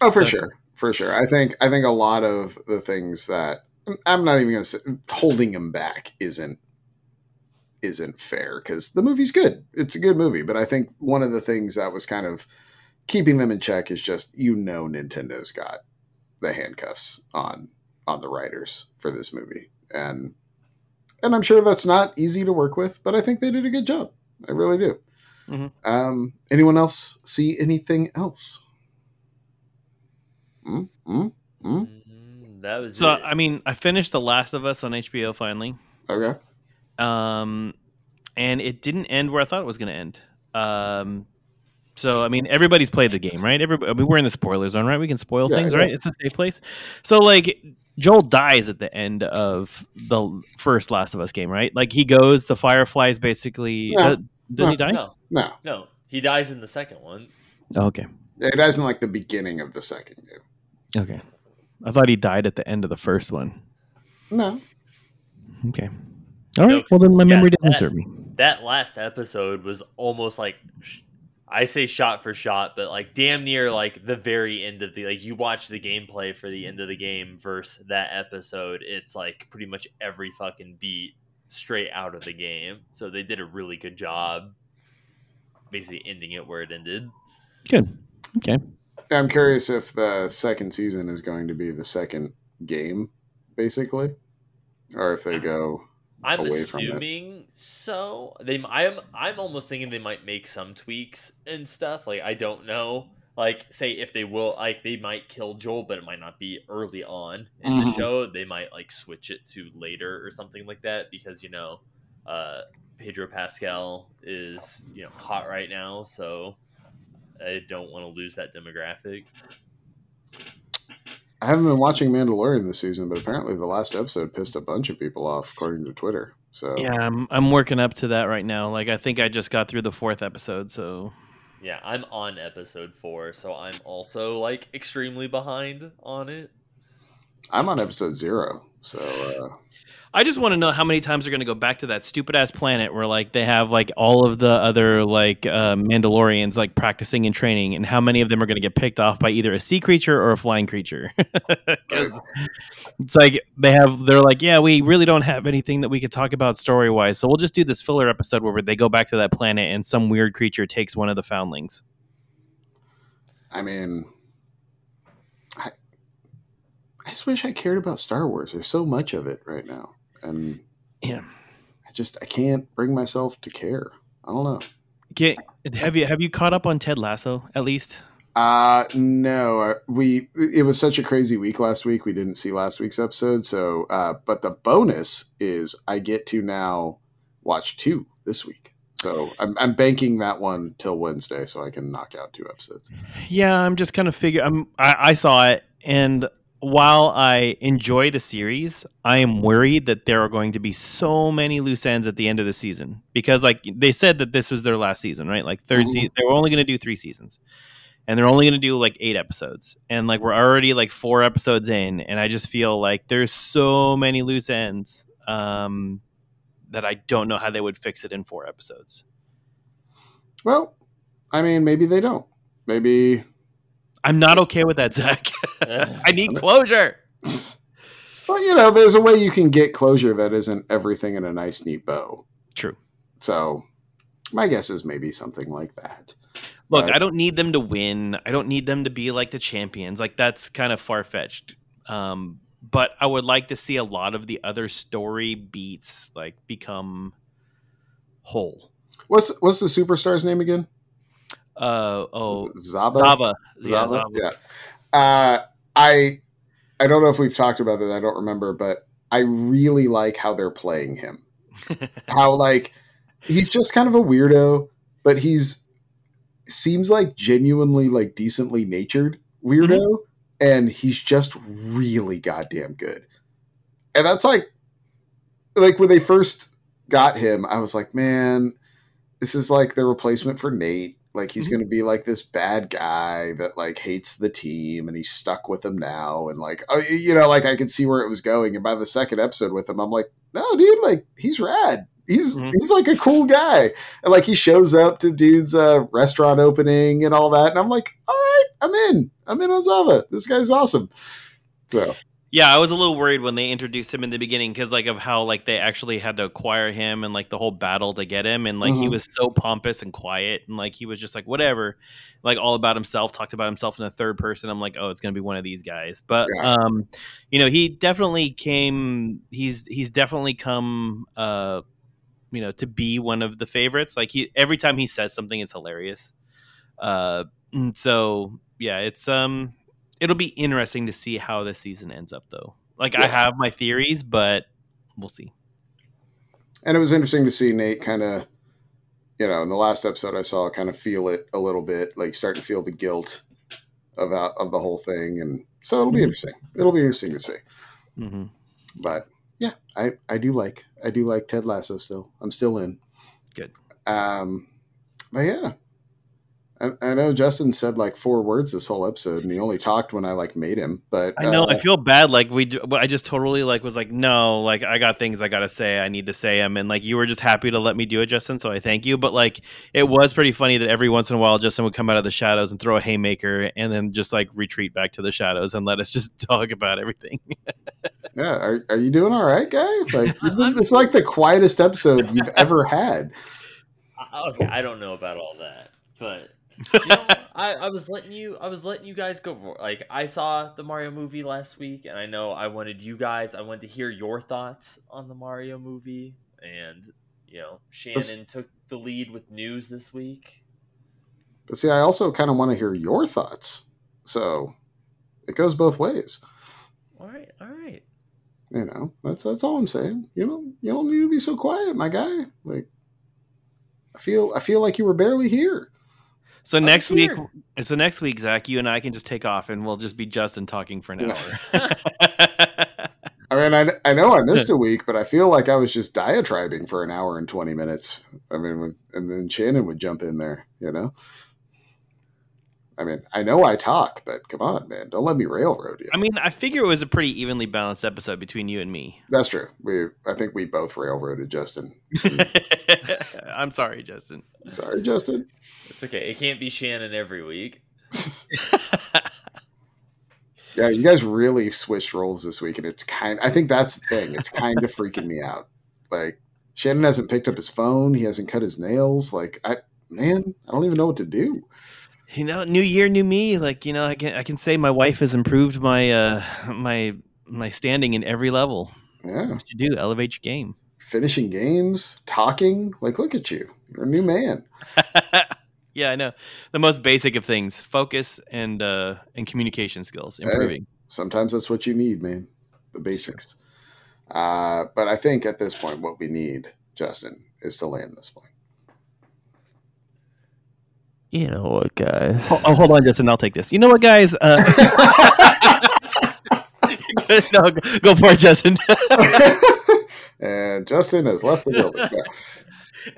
Oh, for But- sure, for sure. I think I think a lot of the things that I'm not even going to say holding him back isn't isn't fair because the movie's good. It's a good movie, but I think one of the things that was kind of keeping them in check is just you know Nintendo's got the handcuffs on on the writers for this movie, and and I'm sure that's not easy to work with, but I think they did a good job. I really do. Mhm. Um, anyone else see anything else? Mm, mm, mm. That was So it. I mean, I finished The Last of Us on HBO finally, Okay. um, and it didn't end where I thought it was going to end. Um, so I mean, everybody's played the game, right? Everybody, I mean, we're in the spoiler zone, right? We can spoil Yeah, things, yeah. right? It's a safe place. So like, Joel dies at the end of the first Last of Us game, right? Like he goes, the Fireflies basically. No. Uh, did he die? No, No, no, he dies in the second one. Oh, okay. it doesn't like the beginning of the second game. Okay. I thought he died at the end of the first one. No, Okay. All right. No, well, then my yeah, memory doesn't that- serve me. That last episode was almost like I say shot for shot, but like damn near like the very end of the like you watch the gameplay for the end of the game versus that episode. It's like pretty much every fucking beat straight out of the game. So they did a really good job, basically ending it where it ended. Good. Okay. I'm curious if the second season is going to be the second game, basically, or if they go. I'm away from it. assuming so. They, I'm, I'm almost thinking they might make some tweaks and stuff. Like I don't know. Like say if they will, like they might kill Joel, but it might not be early on in the Mhm. show. They might like switch it to later or something like that because you know, uh, Pedro Pascal is you know hot right now, so I don't want to lose that demographic. I haven't been watching Mandalorian this season, but apparently the last episode pissed a bunch of people off, according to Twitter. So Yeah, I'm I'm working up to that right now. Like I think I just got through the fourth episode, so Yeah, I'm on episode four, so I'm also like extremely behind on it. I'm on episode zero. So uh, I just want to know how many times they're going to go back to that stupid ass planet where like they have like all of the other like uh, Mandalorians like practicing and training, and how many of them are going to get picked off by either a sea creature or a flying creature? Because it's like they have they're like, yeah, we really don't have anything that we could talk about story wise, so we'll just do this filler episode where they go back to that planet and some weird creature takes one of the foundlings. I mean, I, I just wish I cared about Star Wars. There's so much of it right now, and Yeah. I just I can't bring myself to care. I don't know. Can, have you have you caught up on Ted Lasso at least? Uh no, uh, we it was such a crazy week last week. We didn't see last week's episode, so uh but the bonus is I get to now watch two this week. So I'm I'm banking that one till Wednesday so I can knock out two episodes. Yeah, I'm just kind of figure. I'm. I, I saw it, and while I enjoy the series, I am worried that there are going to be so many loose ends at the end of the season because, like, they said that this was their last season, right? Like, 3rd Mhm. season, they were only going to do three seasons, and they're only going to do like eight episodes, and like we're already like four episodes in, and I just feel like there's so many loose ends um, that I don't know how they would fix it in four episodes. Well, I mean maybe they don't. Maybe I'm not okay with that, Zach. I need closure. Well, you know, there's a way you can get closure that isn't everything in a nice, neat bow. True. So, my guess is maybe something like that. Look, But- I don't need them to win. I don't need them to be like the champions. Like that's kind of far fetched. Um, but I would like to see a lot of the other story beats like become whole. What's what's the superstar's name again? Uh oh, Zaba. Zava. Yeah. Zava. Yeah. Uh, I I don't know if we've talked about that. I don't remember, but I really like how they're playing him. how like he's just kind of a weirdo, but he's seems like genuinely like decently natured weirdo, and he's just really goddamn good. And that's like like when they first got him, I was like, man, this is like the replacement for Nate. Like he's Mhm. going to be like this bad guy that like hates the team and he's stuck with them now and like oh, you know like I could see where it was going and by the second episode with him I'm like no dude like he's rad. He's Mhm. he's like a cool guy. And like he shows up to dude's uh, restaurant opening and all that and I'm like all right, I'm in. I'm in on Zava. This guy's awesome. So, Yeah, I was a little worried when they introduced him in the beginning because like of how like they actually had to acquire him and like the whole battle to get him and like he Mhm. was so pompous and quiet and like he was just like whatever, like all about himself, talked about himself in the third person. I'm like, oh, it's gonna be one of these guys. But Yeah. um, you know, he definitely came. He's he's definitely come. Uh, you know, to be one of the favorites. Like he every time he says something, it's hilarious. Uh, and so yeah, it's um it'll be interesting to see how the season ends up though like i have my theories but we'll see and it was interesting to see Nate kind of, you know, in the last episode I saw kind of feel it a little bit, like starting to feel the guilt of out of the whole thing, and so it'll be Mhm. interesting. It'll be interesting to see. hmm But yeah, I I do like I do like Ted Lasso still. I'm still in. Good. Um, but yeah, I, I know Justin said like four words this whole episode, and he only talked when I like made him. But I know. uh, I feel bad. Like we, do, but I just totally like was like, no, like I got things I gotta say. I need to say them, and like you were just happy to let me do it, Justin. So I thank you. But like it was pretty funny that every once in a while, Justin would come out of the shadows and throw a haymaker, and then just like retreat back to the shadows and let us just talk about everything. yeah, are, are you doing all right, guy? Like you've been, it's like the quietest episode you've ever had. Okay, I don't know about all that, but you know, I, I was letting you I was letting you guys go for like I saw the Mario movie last week and I know I wanted you guys I wanted to hear your thoughts on the Mario movie and you know Shannon took the lead with news this week. But see, I also kind of want to hear your thoughts. So it goes both ways. All right, all right. You know, that's that's all I'm saying. You know, you don't need to be so quiet, my guy. Like, I feel I feel like you were barely here. So I'm next week, so next week, Zach, you and I can just take off, and we'll just be Justin talking for an Yeah. hour. I mean, I, I know I missed a week, but I feel like I was just diatribing for an hour and twenty minutes. I mean, and then Shannon would jump in there. You know. I mean, I know I talk, but come on, man, don't let me railroad you. I mean, I figure it was a pretty evenly balanced episode between you and me. That's true. We, I think we both railroaded Justin. I'm sorry, Justin. Sorry, Justin. It's okay. It can't be Shannon every week. Yeah, you guys really switched roles this week, and it's kind. I think that's the thing. It's kind of freaking me out. Like Shannon hasn't picked up his phone. He hasn't cut his nails. Like I, man, I don't even know what to do. You know, new year, new me. Like you know, I can I can say my wife has improved my uh my my standing in every level. Yeah, What you do? Elevate your game. finishing games, talking. Like, look at you. You're a new man. yeah, I know. The most basic of things: focus and uh and communication skills improving. Sometimes that's what you need, man. The basics. Uh, but I think at this point, what we need, Justin, is to land this point. You know what, guys? Oh, oh, hold on, Justin. I'll take this. You know what, guys? Uh, no, go- go for it, Justin. and Justin has left the building. Yeah.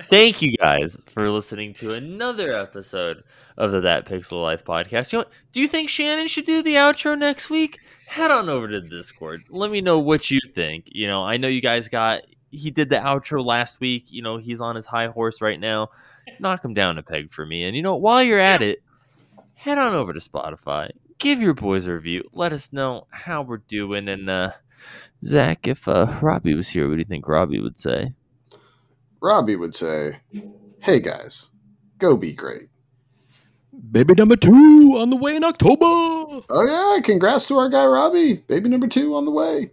Thank you guys for listening to another episode of the That Pixel Life podcast. You know, do you think Shannon should do the outro next week? Head on over to the Discord. Let me know what you think. You know, I know you guys got he did the outro last week. You know, he's on his high horse right now. Knock him down a peg for me. And you know, while you're at it, head on over to Spotify. Give your boys a review. Let us know how we're doing. And uh Zach, if uh Robbie was here, what do you think Robbie would say? Robbie would say, "Hey guys, go be great." Baby number two on the way in October. Oh yeah, congrats to our guy Robbie. Baby number two on the way.